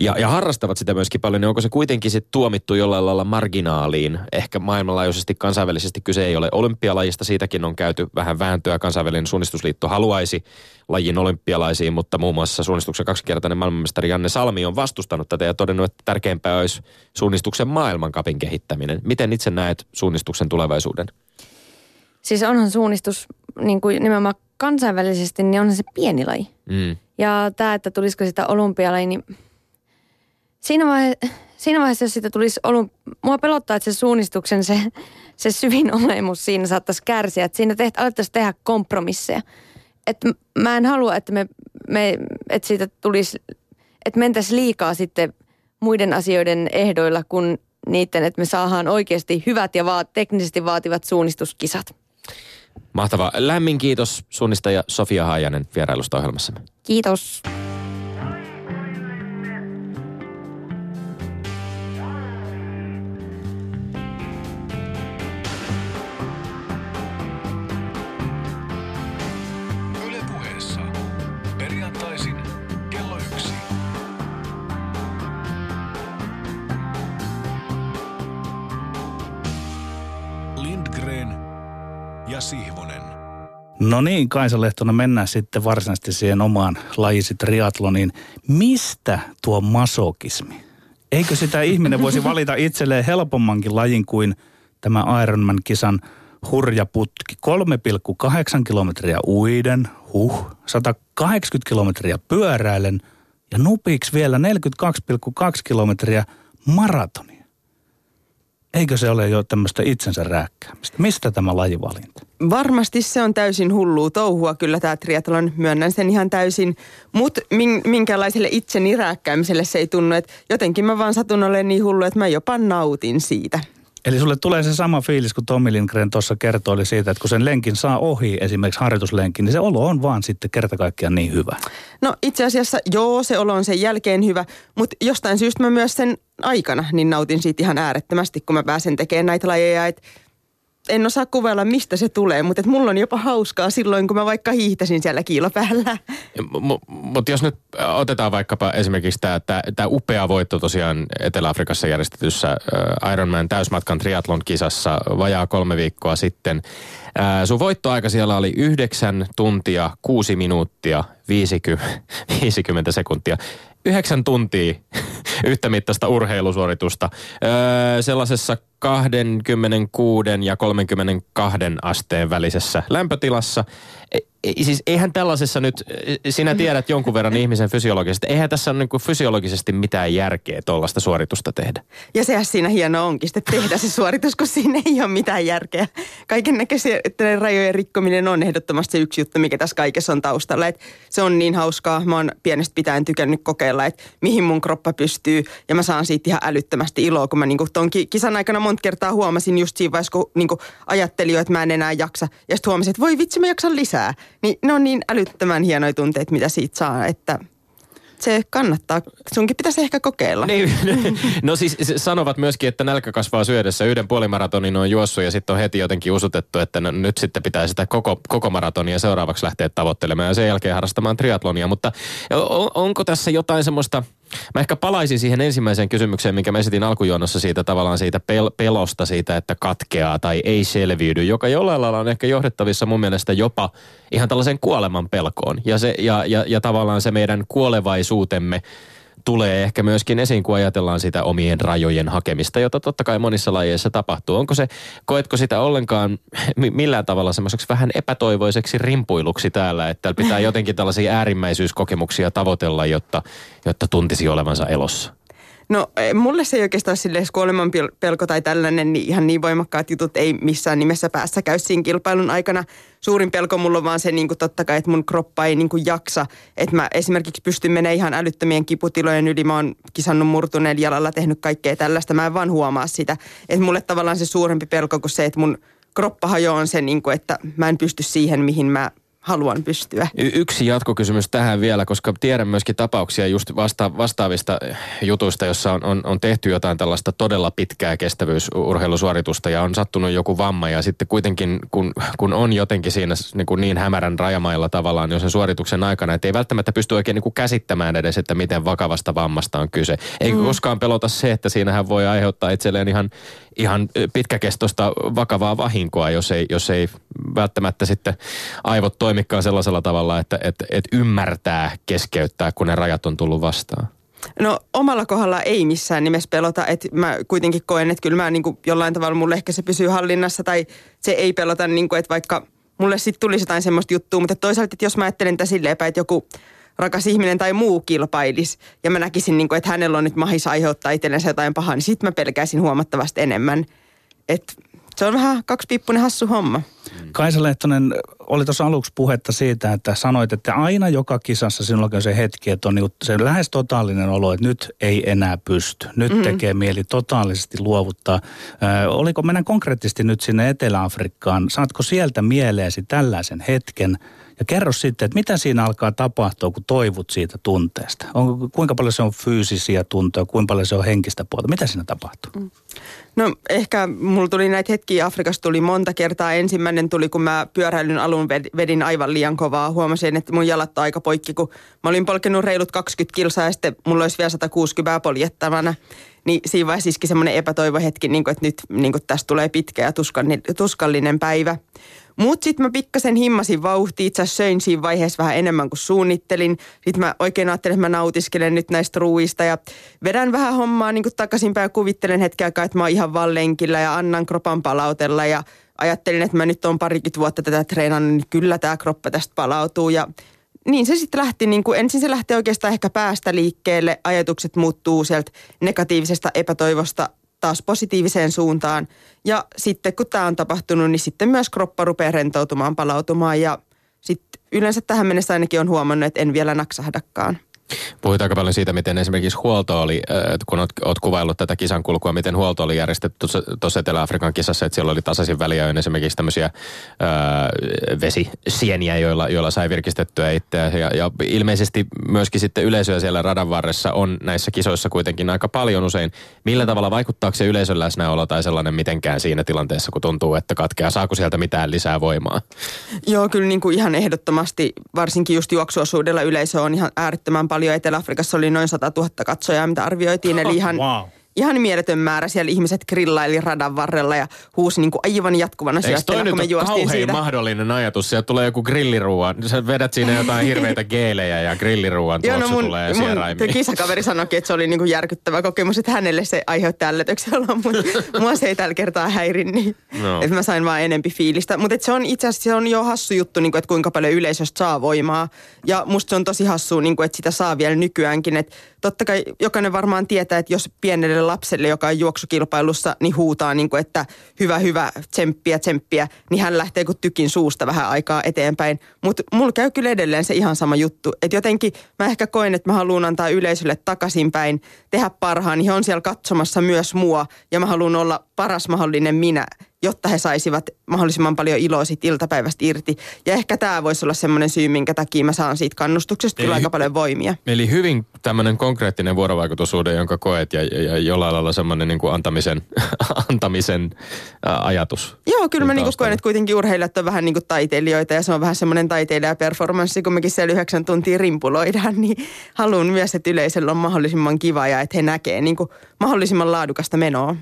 ja, ja harrastavat sitä myöskin paljon, niin onko se kuitenkin sitten tuomittu jollain lailla marginaaliin? Ehkä maailmanlaajuisesti kansainvälisesti kyse ei ole olympialajista, siitäkin on käyty vähän vääntöä. Kansainvälinen suunnistusliitto haluaisi lajin olympialaisiin, mutta muun muassa suunnistuksen kaksikertainen maailmanmestari Janne Salmi on vastustanut tätä ja todennut, että tärkeämpää olisi suunnistuksen maailmankapin kehittäminen. Miten itse näet suunnistuksen tulevaisuuden? Siis onhan suunnistus niin kuin nimenomaan kansainvälisesti, niin onhan se pieni laji. Mm. Ja tämä, että tulisiko sitä olympialaji, niin siinä, vaihe, siinä vaiheessa, jos siitä tulisi ollut, mua pelottaa, että se suunnistuksen se, se syvin olemus siinä saattaisi kärsiä, että siinä teht, alettaisiin tehdä kompromisseja. Että mä en halua, että, me, me, että siitä tulisi, että mentäisiin liikaa sitten muiden asioiden ehdoilla kuin niiden, että me saadaan oikeasti hyvät ja vaat, teknisesti vaativat suunnistuskisat. Mahtavaa. Lämmin kiitos suunnistaja Sofia Haajanen vierailusta ohjelmassamme. Kiitos. No niin, Kaisa Lehtonen, mennään sitten varsinaisesti siihen omaan lajisi triatloniin. Mistä tuo masokismi? Eikö sitä ihminen voisi valita itselleen helpommankin lajin kuin tämä Ironman-kisan hurja putki? 3,8 kilometriä uiden, huh, 180 kilometriä pyöräilen ja nupiksi vielä 42,2 kilometriä maratonia. Eikö se ole jo tämmöistä itsensä rääkkäämistä? Mistä tämä lajivalinta? Varmasti se on täysin hullua touhua, kyllä tämä triathlon, myönnän sen ihan täysin. Mutta min, minkälaiselle itseni rääkkäämiselle se ei tunnu, että jotenkin mä vaan satun olemaan niin hullu, että mä jopa nautin siitä. Eli sulle tulee se sama fiilis, kun Tommi Lindgren tuossa kertoi oli siitä, että kun sen lenkin saa ohi, esimerkiksi harjoituslenkin, niin se olo on vaan sitten kerta kaikkiaan niin hyvä. No itse asiassa joo, se olo on sen jälkeen hyvä, mutta jostain syystä mä myös sen aikana niin nautin siitä ihan äärettömästi, kun mä pääsen tekemään näitä lajeja. Et en osaa kuvailla, mistä se tulee, mutta et mulla on jopa hauskaa silloin, kun mä vaikka hiihtäsin siellä kiilopäällä. Mutta jos nyt otetaan vaikkapa esimerkiksi tämä upea voitto tosiaan Etelä-Afrikassa järjestetyssä Ironman täysmatkan triatlon kisassa vajaa kolme viikkoa sitten. Sun voittoaika siellä oli 9 tuntia, 6 minuuttia, 50, 50 sekuntia. 9 tuntia yhtä mittaista urheilusuoritusta. Öö, sellaisessa 26 ja 32 asteen välisessä lämpötilassa. E, e, siis eihän tällaisessa nyt, sinä tiedät jonkun verran ihmisen fysiologisesti, eihän tässä ole niin fysiologisesti mitään järkeä tuollaista suoritusta tehdä. Ja sehän siinä hieno onkin sitten tehdä se suoritus, kun siinä ei ole mitään järkeä. Kaiken näköisiä rajojen rikkominen on ehdottomasti yksi juttu, mikä tässä kaikessa on taustalla. Et se on niin hauskaa. Mä oon pienestä pitäen tykännyt kokeilla, että mihin mun kroppa pystyy. Ja mä saan siitä ihan älyttömästi iloa, kun mä niinku ton kisan aikana monta kertaa huomasin just siinä vaiheessa, kun niinku ajattelin jo, että mä en enää jaksa. Ja sitten huomasin, että voi vitsi, mä jaksan lisää. Niin ne on niin älyttömän hienoja tunteita, mitä siitä saa, että se kannattaa. Sunkin pitäisi ehkä kokeilla. Niin, no siis sanovat myöskin, että nälkä kasvaa syödessä. Yhden puolimaratonin on juossut ja sitten on heti jotenkin usutettu, että no, nyt sitten pitää sitä koko, koko maratonia seuraavaksi lähteä tavoittelemaan ja sen jälkeen harrastamaan triatlonia. Mutta on, onko tässä jotain semmoista, Mä ehkä palaisin siihen ensimmäiseen kysymykseen, minkä mä esitin alkujuonnossa siitä tavallaan siitä pel- pelosta siitä, että katkeaa tai ei selviydy, joka jollain lailla on ehkä johdettavissa mun mielestä jopa ihan tällaisen kuoleman pelkoon. Ja, se, ja, ja, ja tavallaan se meidän kuolevaisuutemme tulee ehkä myöskin esiin, kun ajatellaan sitä omien rajojen hakemista, jota totta kai monissa lajeissa tapahtuu. Onko se, koetko sitä ollenkaan millään tavalla semmoiseksi vähän epätoivoiseksi rimpuiluksi täällä, että pitää jotenkin tällaisia äärimmäisyyskokemuksia tavoitella, jotta, jotta tuntisi olevansa elossa? No mulle se ei oikeastaan silleen kuoleman pelko tai tällainen, niin ihan niin voimakkaat jutut ei missään nimessä päässä käy siinä kilpailun aikana. Suurin pelko mulla on vaan se niin kuin totta kai, että mun kroppa ei niin kuin jaksa. Että mä esimerkiksi pystyn menemään ihan älyttömien kiputilojen yli. Mä oon kisannut murtuneen jalalla, tehnyt kaikkea tällaista. Mä en vaan huomaa sitä. Että mulle tavallaan se suurempi pelko kuin se, että mun kroppa hajoaa on se, niin kuin, että mä en pysty siihen, mihin mä haluan pystyä. Y- yksi jatkokysymys tähän vielä, koska tiedän myöskin tapauksia just vasta- vastaavista jutuista, jossa on, on, on tehty jotain tällaista todella pitkää kestävyysurheilusuoritusta ja on sattunut joku vamma ja sitten kuitenkin kun, kun on jotenkin siinä niin, kuin niin hämärän rajamailla tavallaan jo sen suorituksen aikana, että ei välttämättä pysty oikein niin kuin käsittämään edes, että miten vakavasta vammasta on kyse. Eikä mm. koskaan pelota se, että siinähän voi aiheuttaa itselleen ihan, ihan pitkäkestoista vakavaa vahinkoa, jos ei, jos ei välttämättä sitten aivot toimikaan sellaisella tavalla, että et, et ymmärtää keskeyttää, kun ne rajat on tullut vastaan. No omalla kohdalla ei missään nimessä pelota, että mä kuitenkin koen, että kyllä mä niin kuin jollain tavalla mulle ehkä se pysyy hallinnassa tai se ei pelota, niin kuin, että vaikka mulle sitten tulisi jotain semmoista juttua, mutta toisaalta, että jos mä ajattelen tätä silleen että joku rakas ihminen tai muu kilpailisi ja mä näkisin, niin kuin, että hänellä on nyt mahis aiheuttaa itsellensä jotain pahaa, niin sitten mä pelkäisin huomattavasti enemmän. Että se on vähän kaksipiippunen hassu homma. Kaisa Lehtonen, oli tuossa aluksi puhetta siitä, että sanoit, että aina joka kisassa sinulla on se hetki, että on niinku se lähes totaalinen olo, että nyt ei enää pysty. Nyt mm-hmm. tekee mieli totaalisesti luovuttaa. Ö, oliko, mennään konkreettisesti nyt sinne Etelä-Afrikkaan. Saatko sieltä mieleesi tällaisen hetken? Ja kerro sitten, että mitä siinä alkaa tapahtua, kun toivut siitä tunteesta? On, kuinka paljon se on fyysisiä tuntoja, kuinka paljon se on henkistä puolta? Mitä siinä tapahtuu? Mm. No ehkä mulla tuli näitä hetkiä Afrikassa tuli monta kertaa. Ensimmäinen tuli, kun mä pyöräilyn alun vedin aivan liian kovaa. Huomasin, että mun jalat on aika poikki, kun mä olin polkenut reilut 20 kilsaa ja sitten mulla olisi vielä 160 poljettavana. Niin siinä vaiheessa iski semmoinen epätoivohetki, niin kuin, että nyt niin kuin tästä tulee pitkä ja tuskallinen päivä. Mutta sitten mä pikkasen himmasin vauhtia, itse asiassa söin siinä vaiheessa vähän enemmän kuin suunnittelin. Sitten mä oikein ajattelin, että mä nautiskelen nyt näistä ruuista ja vedän vähän hommaa niin takaisinpäin ja kuvittelen hetken aikaa, että mä oon ihan vallenkillä ja annan kropan palautella. Ja ajattelin, että mä nyt on parikymmentä vuotta tätä treenannut, niin kyllä tämä kroppa tästä palautuu. Ja niin se sitten lähti, niin kuin, ensin se lähti oikeastaan ehkä päästä liikkeelle, ajatukset muuttuu sieltä negatiivisesta epätoivosta taas positiiviseen suuntaan. Ja sitten kun tämä on tapahtunut, niin sitten myös kroppa rupeaa rentoutumaan, palautumaan ja sitten yleensä tähän mennessä ainakin on huomannut, että en vielä naksahdakaan. Puhuit aika paljon siitä, miten esimerkiksi huolto oli, kun olet, kuvaillut tätä kisan kulkua, miten huolto oli järjestetty tuossa Etelä-Afrikan kisassa, että siellä oli tasaisin väliajoin esimerkiksi tämmöisiä äh, vesisieniä, joilla, joilla sai virkistettyä itseä. Ja, ja ilmeisesti myöskin sitten yleisöä siellä radan varressa on näissä kisoissa kuitenkin aika paljon usein. Millä tavalla vaikuttaako se yleisön läsnäolo tai sellainen mitenkään siinä tilanteessa, kun tuntuu, että katkeaa? Saako sieltä mitään lisää voimaa? Joo, kyllä niin kuin ihan ehdottomasti, varsinkin just juoksuosuudella yleisö on ihan äärettömän paljon paljon. Etelä-Afrikassa oli noin 100 000 katsojaa, mitä arvioitiin. Eli ihan, wow ihan mieletön määrä. Siellä ihmiset grillaili radan varrella ja huusi niin kuin aivan jatkuvana syöstellä, kun me juostiin siitä. mahdollinen ajatus? Sieltä tulee joku grilliruuan. Sä vedät siinä jotain hirveitä geelejä ja grilliruuan tuoksu no mun, tulee mun kisakaveri sanoikin, että se oli niin kuin järkyttävä kokemus, että hänelle se aiheutti ällötyksellä, mutta mua se ei tällä kertaa häirin, niin no. että mä sain vaan enempi fiilistä. Mutta se on itse asiassa se on jo hassu juttu, niin kuin, että kuinka paljon yleisöstä saa voimaa. Ja musta se on tosi hassu, niin kuin, että sitä saa vielä nykyäänkin. Että totta kai jokainen varmaan tietää, että jos pienelle lapselle, joka on juoksukilpailussa, niin huutaa, niin kuin, että hyvä, hyvä, tsemppiä, tsemppiä, niin hän lähtee kuin tykin suusta vähän aikaa eteenpäin. Mutta mulla käy kyllä edelleen se ihan sama juttu. Että jotenkin mä ehkä koen, että mä haluan antaa yleisölle takaisinpäin, tehdä parhaan, niin he on siellä katsomassa myös mua ja mä haluan olla paras mahdollinen minä jotta he saisivat mahdollisimman paljon iloa siitä iltapäivästä irti. Ja ehkä tämä voisi olla semmoinen syy, minkä takia mä saan siitä kannustuksesta kyllä aika paljon voimia. Eli hyvin tämmöinen konkreettinen vuorovaikutusuuden, jonka koet ja, ja, ja jollain lailla semmoinen niin kuin antamisen, antamisen ää, ajatus. Joo, kyllä mä niin kuin koen, että kuitenkin urheilijat on vähän niin kuin taiteilijoita ja se on vähän semmoinen taiteilijaperformanssi, kun mekin siellä yhdeksän tuntia rimpuloidaan, niin haluan myös, että yleisöllä on mahdollisimman kiva ja että he näkee niin kuin mahdollisimman laadukasta menoa.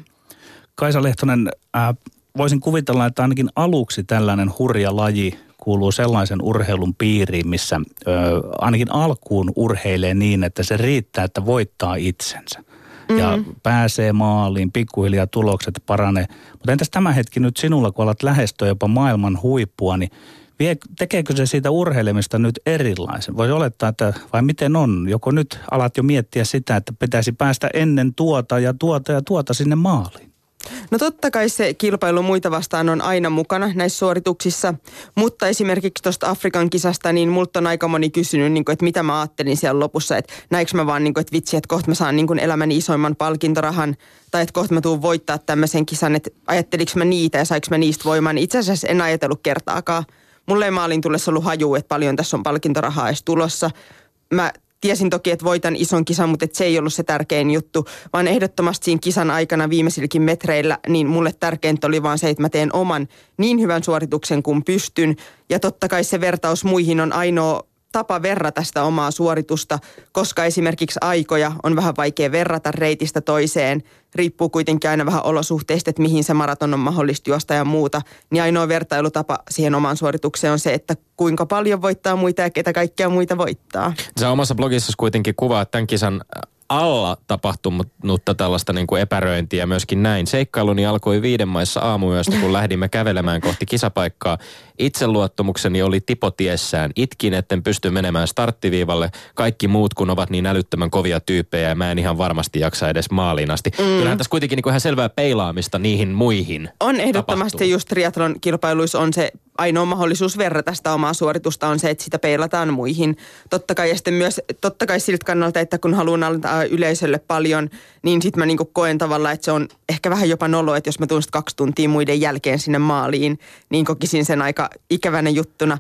Kaisa Lehtonen, äh, voisin kuvitella, että ainakin aluksi tällainen hurja laji kuuluu sellaisen urheilun piiriin, missä ö, ainakin alkuun urheilee niin, että se riittää, että voittaa itsensä. Mm-hmm. Ja pääsee maaliin, pikkuhiljaa tulokset paranee. Mutta entäs tämä hetki nyt sinulla, kun alat lähestyä jopa maailman huippua, niin vie, tekeekö se siitä urheilemista nyt erilaisen? Voisi olettaa, että vai miten on? Joko nyt alat jo miettiä sitä, että pitäisi päästä ennen tuota ja tuota ja tuota sinne maaliin? No totta kai se kilpailu muita vastaan on aina mukana näissä suorituksissa, mutta esimerkiksi tuosta Afrikan kisasta, niin multa on aika moni kysynyt, niin kuin, että mitä mä ajattelin siellä lopussa, että näinkö mä vaan, niin kuin, että vitsi, että kohta mä saan niin kuin elämäni isoimman palkintorahan, tai että kohta mä tuun voittaa tämmöisen kisan, että ajatteliko mä niitä ja saiko mä niistä voimaa, niin itse asiassa en ajatellut kertaakaan. mulle ei maalin tullessa ollut haju, että paljon tässä on palkintorahaa edes tulossa. Mä tiesin toki, että voitan ison kisan, mutta se ei ollut se tärkein juttu, vaan ehdottomasti siinä kisan aikana viimeisilläkin metreillä, niin mulle tärkeintä oli vaan se, että mä teen oman niin hyvän suorituksen kuin pystyn. Ja totta kai se vertaus muihin on ainoa tapa verrata sitä omaa suoritusta, koska esimerkiksi aikoja on vähän vaikea verrata reitistä toiseen. Riippuu kuitenkin aina vähän olosuhteista, että mihin se maraton on mahdollista juosta ja muuta. Niin ainoa vertailutapa siihen omaan suoritukseen on se, että kuinka paljon voittaa muita ja ketä kaikkia muita voittaa. Sä omassa blogissa kuitenkin kuvaat tämän kisan alla tapahtunutta tällaista niin kuin epäröintiä myöskin näin. Seikkailuni alkoi viiden maissa aamuyöstä, kun lähdimme kävelemään kohti kisapaikkaa. Itseluottamukseni oli tipotiessään. Itkin, etten pysty menemään starttiviivalle. Kaikki muut, kun ovat niin älyttömän kovia tyyppejä ja mä en ihan varmasti jaksa edes maaliin asti. Mm. Kyllähän tässä kuitenkin niin kuin ihan selvää peilaamista niihin muihin On ehdottomasti tapahtuu. just triathlon kilpailuissa on se ainoa mahdollisuus verrata sitä omaa suoritusta on se, että sitä peilataan muihin. Totta kai ja sitten myös, totta kai siltä kannalta, että kun haluan antaa yleisölle paljon, niin sitten mä niinku koen tavallaan, että se on ehkä vähän jopa nolo, että jos mä tuun kaksi tuntia muiden jälkeen sinne maaliin, niin kokisin sen aika ikävänä juttuna.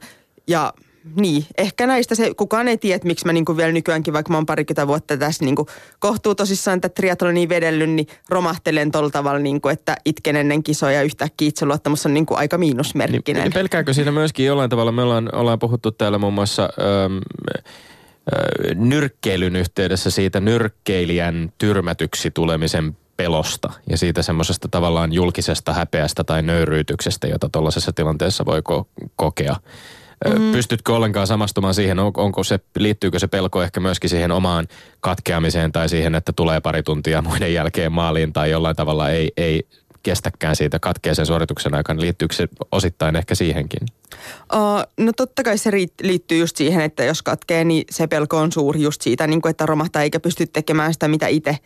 Ja niin, ehkä näistä se, kukaan ei tiedä, miksi mä niinku vielä nykyäänkin, vaikka mä oon parikymmentä vuotta tässä niinku kohtuu tosissaan tätä triathlonia vedellyt, niin romahtelen tolla tavalla, niinku, että itken ennen kisoja yhtäkkiä itseluottamus on niinku aika miinusmerkkinen. Niin, pelkääkö siinä myöskin jollain tavalla, me ollaan, ollaan puhuttu täällä muun muassa öm, ö, nyrkkeilyn yhteydessä siitä nyrkkeilijän tyrmätyksi tulemisen pelosta ja siitä semmoisesta tavallaan julkisesta häpeästä tai nöyryytyksestä, jota tuollaisessa tilanteessa voi ko- kokea. Mm. Pystytkö ollenkaan samastumaan siihen, on- onko se, liittyykö se pelko ehkä myöskin siihen omaan katkeamiseen tai siihen, että tulee pari tuntia muiden jälkeen maaliin tai jollain tavalla ei, ei kestäkään siitä katkeisen suorituksen aikana. Liittyykö se osittain ehkä siihenkin? Uh, no totta kai se liittyy just siihen, että jos katkee, niin se pelko on suuri just siitä, niin kuin, että romahtaa eikä pysty tekemään sitä, mitä itse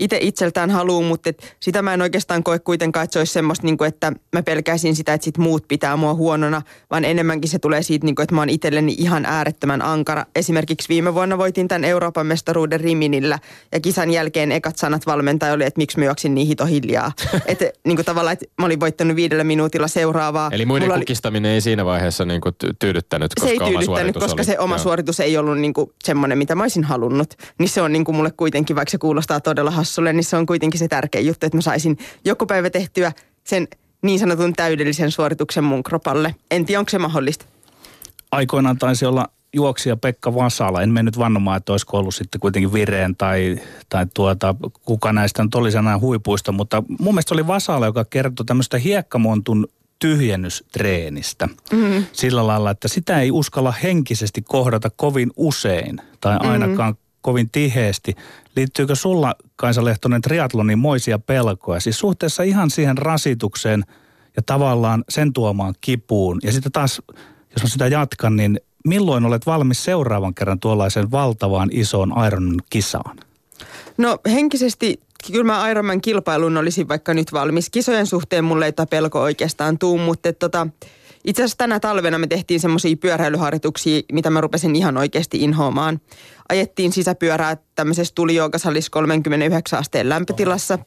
itse itseltään haluaa, mutta et sitä mä en oikeastaan koe kuitenkaan, että se olisi semmoista, niin kuin, että mä pelkäisin sitä, että sit muut pitää mua huonona, vaan enemmänkin se tulee siitä, niin kuin, että mä oon itselleni ihan äärettömän ankara. Esimerkiksi viime vuonna voitin tämän Euroopan mestaruuden Riminillä ja kisan jälkeen ekat sanat valmentaja oli, että miksi mä juoksin niin hito hiljaa. että niin kuin tavallaan, että mä olin voittanut viidellä minuutilla seuraavaa. Eli muiden Mulla kukistaminen ei siinä vaiheessa niin kuin ty- tyydyttänyt, koska se ei tyydyttänyt, koska oli. se oma Joo. suoritus ei ollut niinku semmoinen, mitä mä olisin halunnut. Niin se on niinku mulle kuitenkin, vaikka se kuulostaa todella hassulle, niin se on kuitenkin se tärkeä juttu, että mä saisin joku päivä tehtyä sen niin sanotun täydellisen suorituksen mun kropalle. En tiedä, onko se mahdollista. aikoinaan taisi olla juoksija Pekka Vasala. En mennyt vannomaan, että olisiko ollut sitten kuitenkin Vireen tai, tai tuota, kuka näistä nyt olisi enää huipuista, mutta mun mielestä oli Vasala, joka kertoi tämmöistä hiekkamontun tyhjennystreenistä. Mm-hmm. Sillä lailla, että sitä ei uskalla henkisesti kohdata kovin usein tai ainakaan mm-hmm. Kovin tiheesti. Liittyykö sulla, Kaisa Lehtonen, triatlonin moisia pelkoja? Siis suhteessa ihan siihen rasitukseen ja tavallaan sen tuomaan kipuun. Ja sitten taas, jos mä sitä jatkan, niin milloin olet valmis seuraavan kerran tuollaisen valtavaan isoon Ironin kisaan? No henkisesti kyllä mä Ironman kilpailun olisin vaikka nyt valmis. Kisojen suhteen mulle ei pelko oikeastaan tuu, mutta tota, itse asiassa tänä talvena me tehtiin semmoisia pyöräilyharjoituksia, mitä mä rupesin ihan oikeasti inhoamaan. Ajettiin sisäpyörää tämmöisessä tulijoogasalissa 39 asteen lämpötilassa.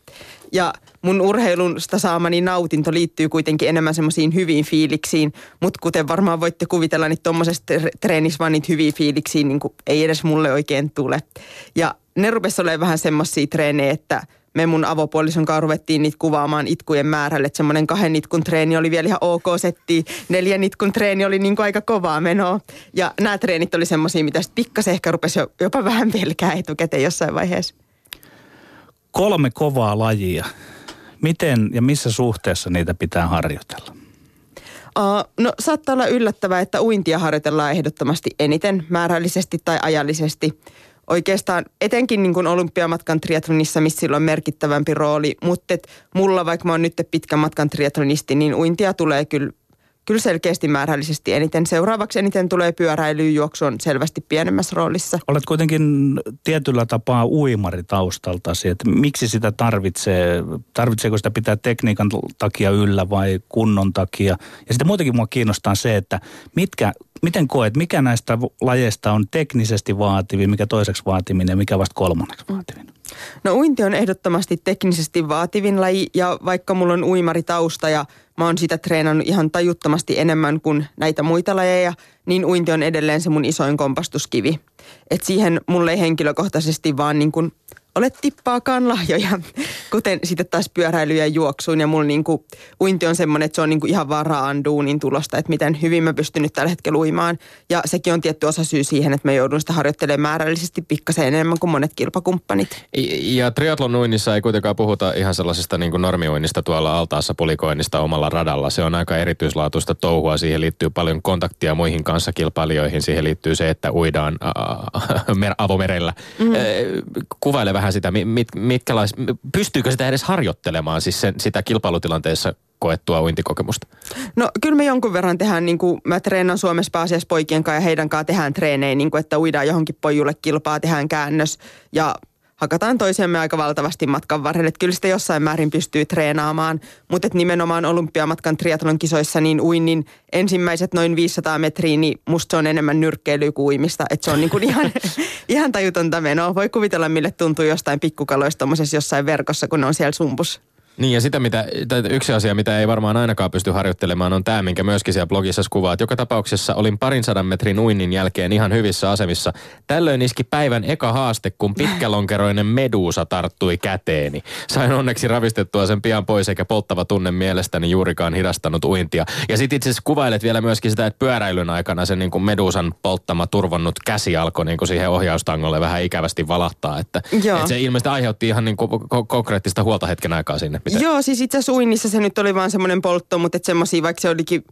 Ja mun urheilusta saamani nautinto liittyy kuitenkin enemmän semmoisiin hyviin fiiliksiin. Mutta kuten varmaan voitte kuvitella, niin tuommoisessa treenissä vaan niitä hyviä fiiliksiä niin ei edes mulle oikein tule. Ja ne rupesi olemaan vähän semmoisia treenejä, että me mun avopuolison kanssa ruvettiin niitä kuvaamaan itkujen määrälle. Että semmoinen kahden itkun treeni oli vielä ihan ok setti. Neljän itkun treeni oli niin kuin aika kovaa menoa. Ja nämä treenit oli semmoisia, mitä sitten pikkasen ehkä rupesi jo, jopa vähän pelkää etukäteen jossain vaiheessa. Kolme kovaa lajia. Miten ja missä suhteessa niitä pitää harjoitella? Uh, no saattaa olla yllättävää, että uintia harjoitellaan ehdottomasti eniten määrällisesti tai ajallisesti. Oikeastaan etenkin niin kuin olympiamatkan triathlonissa, missä sillä on merkittävämpi rooli, mutta mulla vaikka mä oon nyt pitkän matkan triathlonisti, niin uintia tulee kyllä, kyllä selkeästi määrällisesti eniten. Seuraavaksi eniten tulee pyöräily, juoksu on selvästi pienemmässä roolissa. Olet kuitenkin tietyllä tapaa uimari taustaltasi, että miksi sitä tarvitsee, tarvitseeko sitä pitää tekniikan takia yllä vai kunnon takia. Ja sitten muutenkin mua kiinnostaa se, että mitkä, miten koet, mikä näistä lajeista on teknisesti vaativin, mikä toiseksi vaatiminen ja mikä vasta kolmanneksi vaativin? No uinti on ehdottomasti teknisesti vaativin laji ja vaikka mulla on uimaritausta ja mä oon sitä treenannut ihan tajuttomasti enemmän kuin näitä muita lajeja, niin uinti on edelleen se mun isoin kompastuskivi. Et siihen mulle ei henkilökohtaisesti vaan niin kuin ole tippaakaan lahjoja, kuten sitten taas pyöräily ja juoksuun. Ja mulla niinku, uinti on semmoinen, että se on niinku ihan vaan raan duunin tulosta, että miten hyvin mä pystyn nyt tällä hetkellä uimaan. Ja sekin on tietty osa syy siihen, että mä joudun sitä harjoittelemaan määrällisesti pikkasen enemmän kuin monet kilpakumppanit. Ja triatlon uinnissa ei kuitenkaan puhuta ihan sellaisesta niin kuin normiuinnista tuolla altaassa polikoinnista omalla radalla. Se on aika erityislaatuista touhua. Siihen liittyy paljon kontaktia muihin kanssakilpailijoihin. Siihen liittyy se, että uidaan avomerellä. Mm. Kuvaile vähän sitä, mit, mitkä lais, pystyykö sitä edes harjoittelemaan siis sen, sitä kilpailutilanteessa koettua uintikokemusta? No kyllä me jonkun verran tehdään, niin kuin mä treenaan Suomessa pääasiassa poikien kanssa ja heidän kanssa tehdään treenejä, niin kuin, että uidaan johonkin pojulle kilpaa, tehdään käännös ja hakataan toisiamme aika valtavasti matkan varrelle. Että kyllä sitä jossain määrin pystyy treenaamaan, mutta että nimenomaan olympiamatkan triatlon kisoissa niin uinnin ensimmäiset noin 500 metriä, niin musta se on enemmän nyrkkeilyä kuin uimista. Että se on niin kuin ihan, ihan tajutonta menoa. Voi kuvitella, mille tuntuu jostain pikkukaloista jossain verkossa, kun ne on siellä sumpus. Niin ja sitä, mitä, yksi asia, mitä ei varmaan ainakaan pysty harjoittelemaan, on tämä, minkä myöskin siellä blogissa kuvaat. Joka tapauksessa olin parin sadan metrin uinnin jälkeen ihan hyvissä asemissa. Tällöin iski päivän eka haaste, kun pitkälonkeroinen meduusa tarttui käteeni. Sain onneksi ravistettua sen pian pois, eikä polttava tunne mielestäni juurikaan hidastanut uintia. Ja sitten itse asiassa kuvailet vielä myöskin sitä, että pyöräilyn aikana se niin kuin meduusan polttama turvonnut käsi alkoi niin kuin siihen ohjaustangolle vähän ikävästi valahtaa. Että, että se ilmeisesti aiheutti ihan niin kuin konkreettista huolta hetken aikaa sinne. Mitä? Joo, siis itse uinnissa se nyt oli vaan semmoinen poltto, mutta että semmoisia, vaikka se olikin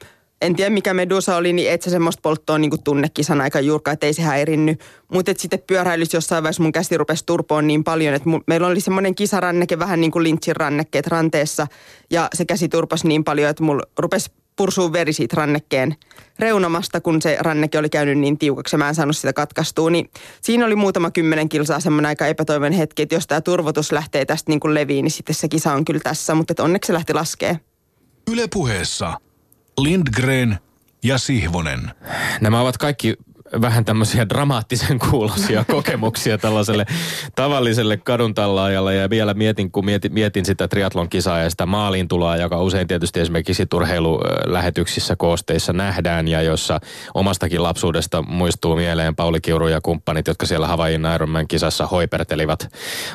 en tiedä mikä Medusa oli, niin et se semmoista polttoa niin tunne kisan aika juurka, että ei se häirinny. Mutta sitten pyöräilys jossain vaiheessa mun käsi rupesi turpoon niin paljon, että mun, meillä oli semmoinen kisaranneke, vähän niin kuin linchin rannekkeet ranteessa. Ja se käsi turpasi niin paljon, että mulla rupesi pursuu veri siitä rannekkeen reunamasta, kun se ranneke oli käynyt niin tiukaksi ja mä en saanut sitä katkaistua. Niin siinä oli muutama kymmenen kilsaa semmoinen aika epätoivon hetki, että jos tämä turvotus lähtee tästä niin kuin leviin, niin sitten se kisa on kyllä tässä, mutta onneksi se lähti laskee. Ylepuheessa Lindgren ja Sihvonen. Nämä ovat kaikki vähän tämmöisiä dramaattisen kuulosia kokemuksia tällaiselle tavalliselle kaduntallaajalle. Ja vielä mietin, kun mietin, mietin sitä triatlon kisaa ja sitä maaliin tuloa, joka usein tietysti esimerkiksi turheilulähetyksissä koosteissa nähdään ja jossa omastakin lapsuudesta muistuu mieleen Pauli Kiuru ja kumppanit, jotka siellä Havain Ironman kisassa hoipertelivat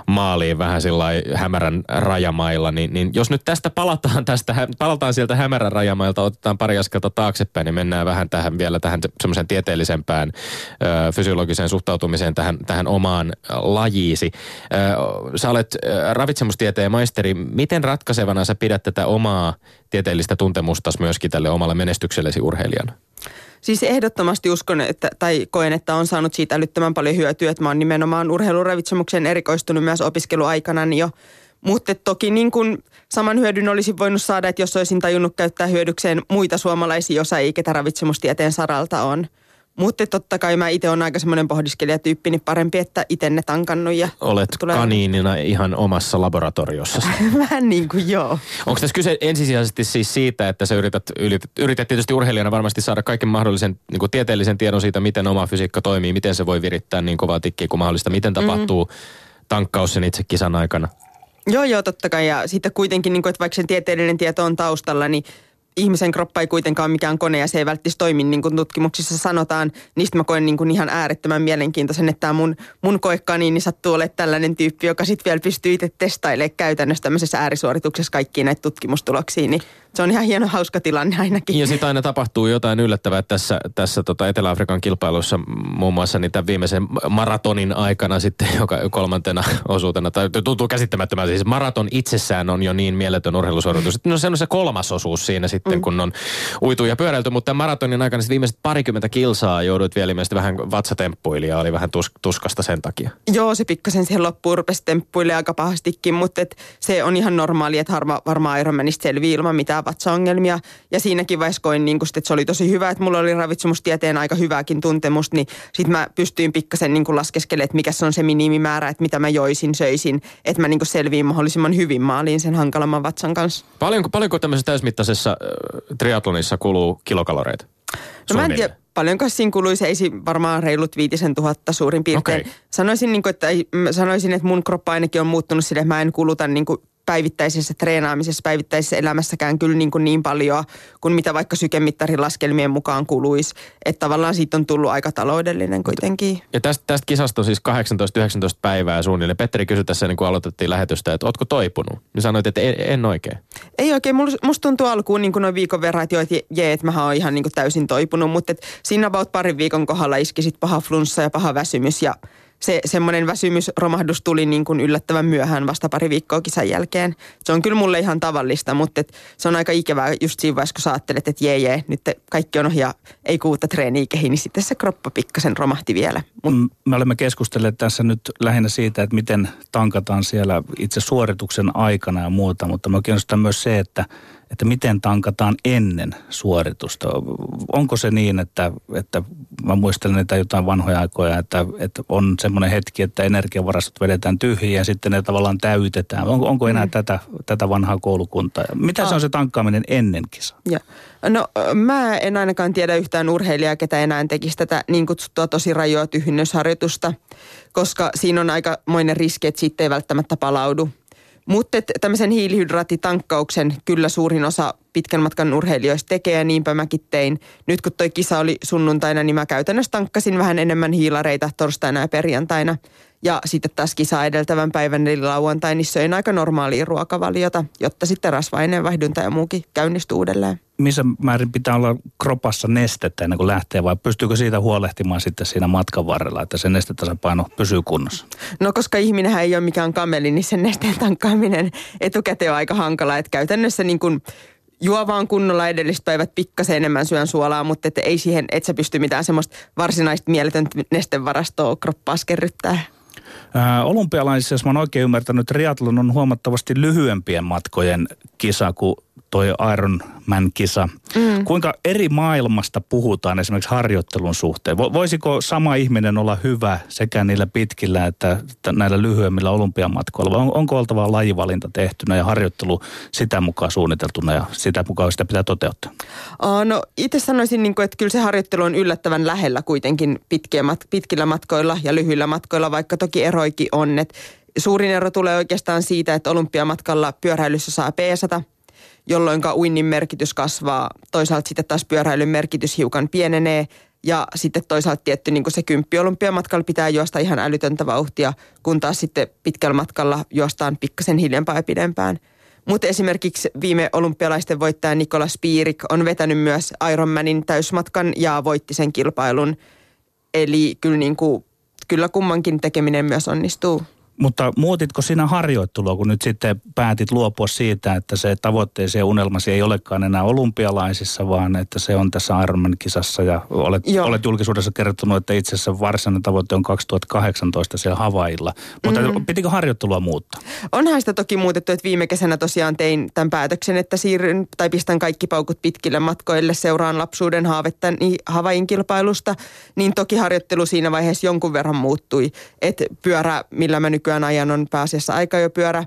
maaliin vähän sillä hämärän rajamailla. Niin, niin jos nyt tästä palataan, tästä, palataan sieltä hämärän rajamailta, otetaan pari askelta taaksepäin, niin mennään vähän tähän vielä tähän semmoisen tieteellisempään tähän ö, fysiologiseen suhtautumiseen tähän, tähän omaan lajiisi. Ö, sä olet ravitsemustieteen maisteri. Miten ratkaisevana sä pidät tätä omaa tieteellistä tuntemustas myöskin tälle omalle menestyksellesi urheilijana? Siis ehdottomasti uskon, että, tai koen, että on saanut siitä älyttömän paljon hyötyä, että mä oon nimenomaan urheiluravitsemukseen erikoistunut myös opiskeluaikana jo. Mutta toki niin kuin saman hyödyn olisi voinut saada, että jos olisin tajunnut käyttää hyödykseen muita suomalaisia osaajia, ketä ravitsemustieteen saralta on – mutta totta kai mä itse olen aika semmoinen pohdiskelijatyyppi, niin parempi, että itse ne tankannut. Ja Olet tulee... kaniinina ihan omassa laboratoriossa. Vähän niin kuin joo. Onko tässä kyse ensisijaisesti siis siitä, että sä yrität, yrität, yrität tietysti urheilijana varmasti saada kaiken mahdollisen niin kuin tieteellisen tiedon siitä, miten oma fysiikka toimii, miten se voi virittää niin kovaa tikkiä kuin mahdollista, miten mhm. tapahtuu mm-hmm. tankkaus sen itse kisan aikana? Joo, joo, totta kai. Ja sitten kuitenkin, niin kuin, että vaikka sen tieteellinen tieto on taustalla, niin ihmisen kroppa ei kuitenkaan mikään kone ja se ei välttämättä toimi niin kuin tutkimuksissa sanotaan. Niistä mä koen niin kuin ihan äärettömän mielenkiintoisen, että tämä mun, mun koekaniini sattuu olemaan tällainen tyyppi, joka sitten vielä pystyy itse testailemaan käytännössä tämmöisessä äärisuorituksessa kaikkiin näitä tutkimustuloksia. Niin se on ihan hieno hauska tilanne ainakin. Ja sitten aina tapahtuu jotain yllättävää tässä, tässä tota Etelä-Afrikan kilpailussa muun muassa niin tämän viimeisen maratonin aikana sitten joka kolmantena osuutena. Tai tuntuu käsittämättömän. Siis maraton itsessään on jo niin mieletön urheilusuoritus. No se on se kolmas osuus siinä sitten, mm. kun on uitu ja pyöräilty. Mutta tämän maratonin aikana sitten viimeiset parikymmentä kilsaa joudut vielä ilmeisesti vähän vatsatemppuili ja oli vähän tus, tuskasta sen takia. Joo, se pikkasen siihen loppuun rupesi aika pahastikin, mutta et se on ihan normaali, että harma, varmaan Ironmanista selviää ilman mitään vatsaongelmia. Ja siinäkin vaiheessa koin, niin kun, että se oli tosi hyvä, että mulla oli ravitsemustieteen aika hyvääkin tuntemusta, niin sitten mä pystyin pikkasen niin laskeskelemaan, että mikä se on se minimimäärä, että mitä mä joisin, söisin, että mä niin selviin mahdollisimman hyvin maaliin sen hankalamman vatsan kanssa. Paljonko, paljonko tämmöisessä täysmittaisessa äh, triatlonissa kuluu kilokaloreita? No mä en tiedä, paljonko siinä kuluisi, ei varmaan reilut viitisen tuhatta suurin piirtein. Okei. Sanoisin, niin kuin, että, sanoisin, että mun kroppa ainakin on muuttunut sille, että mä en kuluta niin kuin päivittäisessä treenaamisessa, päivittäisessä elämässäkään kyllä niin, kuin niin paljon kuin mitä vaikka sykemittarin laskelmien mukaan kuluisi. Että tavallaan siitä on tullut aika taloudellinen kuitenkin. Ja tästä, tästä kisasta on siis 18-19 päivää suunnilleen. Petteri kysyi tässä, niin kun aloitettiin lähetystä, että ootko toipunut? Niin sanoit, että en, en oikein. Ei oikein, musta tuntuu alkuun niin kuin noin viikon verran, että joo, että jee, että mä oon ihan niin kuin täysin toipunut, mutta siinä about parin viikon kohdalla iski sit paha flunssa ja paha väsymys ja se semmoinen väsymysromahdus tuli niin kuin yllättävän myöhään vasta pari viikkoa kisan jälkeen. Se on kyllä mulle ihan tavallista, mutta et se on aika ikävää just siinä vaiheessa, kun sä ajattelet, että jee jee, nyt kaikki on ohi ei kuutta treeniä kehi, niin sitten se kroppa pikkasen romahti vielä. Mut Me olemme keskustelleet tässä nyt lähinnä siitä, että miten tankataan siellä itse suorituksen aikana ja muuta, mutta me kiinnostaa myös se, että, että miten tankataan ennen suoritusta. Onko se niin, että, että mä muistelen niitä jotain vanhoja aikoja, että, että on semmoinen hetki, että energiavarastot vedetään tyhjiin ja sitten ne tavallaan täytetään. Onko, onko enää mm. tätä, tätä vanhaa koulukuntaa? Mitä se on se tankkaaminen ennen kisaa? Ja. No mä en ainakaan tiedä yhtään urheilijaa, ketä enää tekisi tätä niin kutsuttua tosi rajoa tyhjennysharjoitusta, koska siinä on aikamoinen riski, että siitä ei välttämättä palaudu. Mutta tämmöisen hiilihydraattitankkauksen kyllä suurin osa pitkän matkan urheilijoista tekee ja niinpä mäkin tein. Nyt kun toi kisa oli sunnuntaina, niin mä käytännössä tankkasin vähän enemmän hiilareita torstaina ja perjantaina. Ja sitten taas kisaa edeltävän päivän eli lauantai, niin söin aika normaalia ruokavaliota, jotta sitten rasva-aineenvaihdunta ja muukin käynnistyy uudelleen. Missä määrin pitää olla kropassa nestettä ennen kuin lähtee vai pystyykö siitä huolehtimaan sitten siinä matkan varrella, että se nestetasapaino pysyy kunnossa? No koska ihminenhän ei ole mikään kameli, niin sen nesteen tankkaaminen etukäteen on aika hankala. Että käytännössä niin kuin juo vaan kunnolla edelliset päivät pikkasen enemmän syön suolaa, mutta et ei siihen, et sä pysty mitään semmoista varsinaista mieletöntä nestevarastoa kroppaas kerryttää. Ää, olympialaisissa, jos mä oon oikein ymmärtänyt, triathlon on huomattavasti lyhyempien matkojen kisa kuin toi Ironman-kisa. Mm. Kuinka eri maailmasta puhutaan esimerkiksi harjoittelun suhteen? Vo- Voisiko sama ihminen olla hyvä sekä niillä pitkillä että että näillä lyhyemmillä olympiamatkoilla? Vai on, onko oltava lajivalinta tehtynä ja harjoittelu sitä mukaan suunniteltuna ja sitä mukaan sitä pitää toteuttaa? Aa, no itse sanoisin, niin kuin, että kyllä se harjoittelu on yllättävän lähellä kuitenkin pitkiä mat- pitkillä matkoilla ja lyhyillä matkoilla, vaikka toki eroikin on. Et suurin ero tulee oikeastaan siitä, että olympiamatkalla pyöräilyssä saa peesata, jolloin uinnin merkitys kasvaa. Toisaalta sitten taas pyöräilyn merkitys hiukan pienenee ja sitten toisaalta tietty niin kuin se kymppi olympiamatkalla pitää juosta ihan älytöntä vauhtia, kun taas sitten pitkällä matkalla juostaan pikkasen hiljempaa ja pidempään. Mutta esimerkiksi viime olympialaisten voittaja Nikolas Piirik on vetänyt myös Ironmanin täysmatkan ja voitti sen kilpailun. Eli kyllä, niin kuin, kyllä kummankin tekeminen myös onnistuu. Mutta muutitko sinä harjoittelua, kun nyt sitten päätit luopua siitä, että se tavoitteesi ja unelmasi ei olekaan enää olympialaisissa, vaan että se on tässä Ironman-kisassa ja olet, Joo. olet julkisuudessa kertonut, että itse asiassa varsinainen tavoite on 2018 siellä Havailla. Mutta mm. pitikö harjoittelua muuttaa? Onhan sitä toki muutettu, että viime kesänä tosiaan tein tämän päätöksen, että siirryn tai pistän kaikki paukut pitkille matkoille, seuraan lapsuuden haavetta niin Havain kilpailusta, niin toki harjoittelu siinä vaiheessa jonkun verran muuttui. Että pyörä, millä mä nykyään ajan, on pääasiassa aika jo pyörä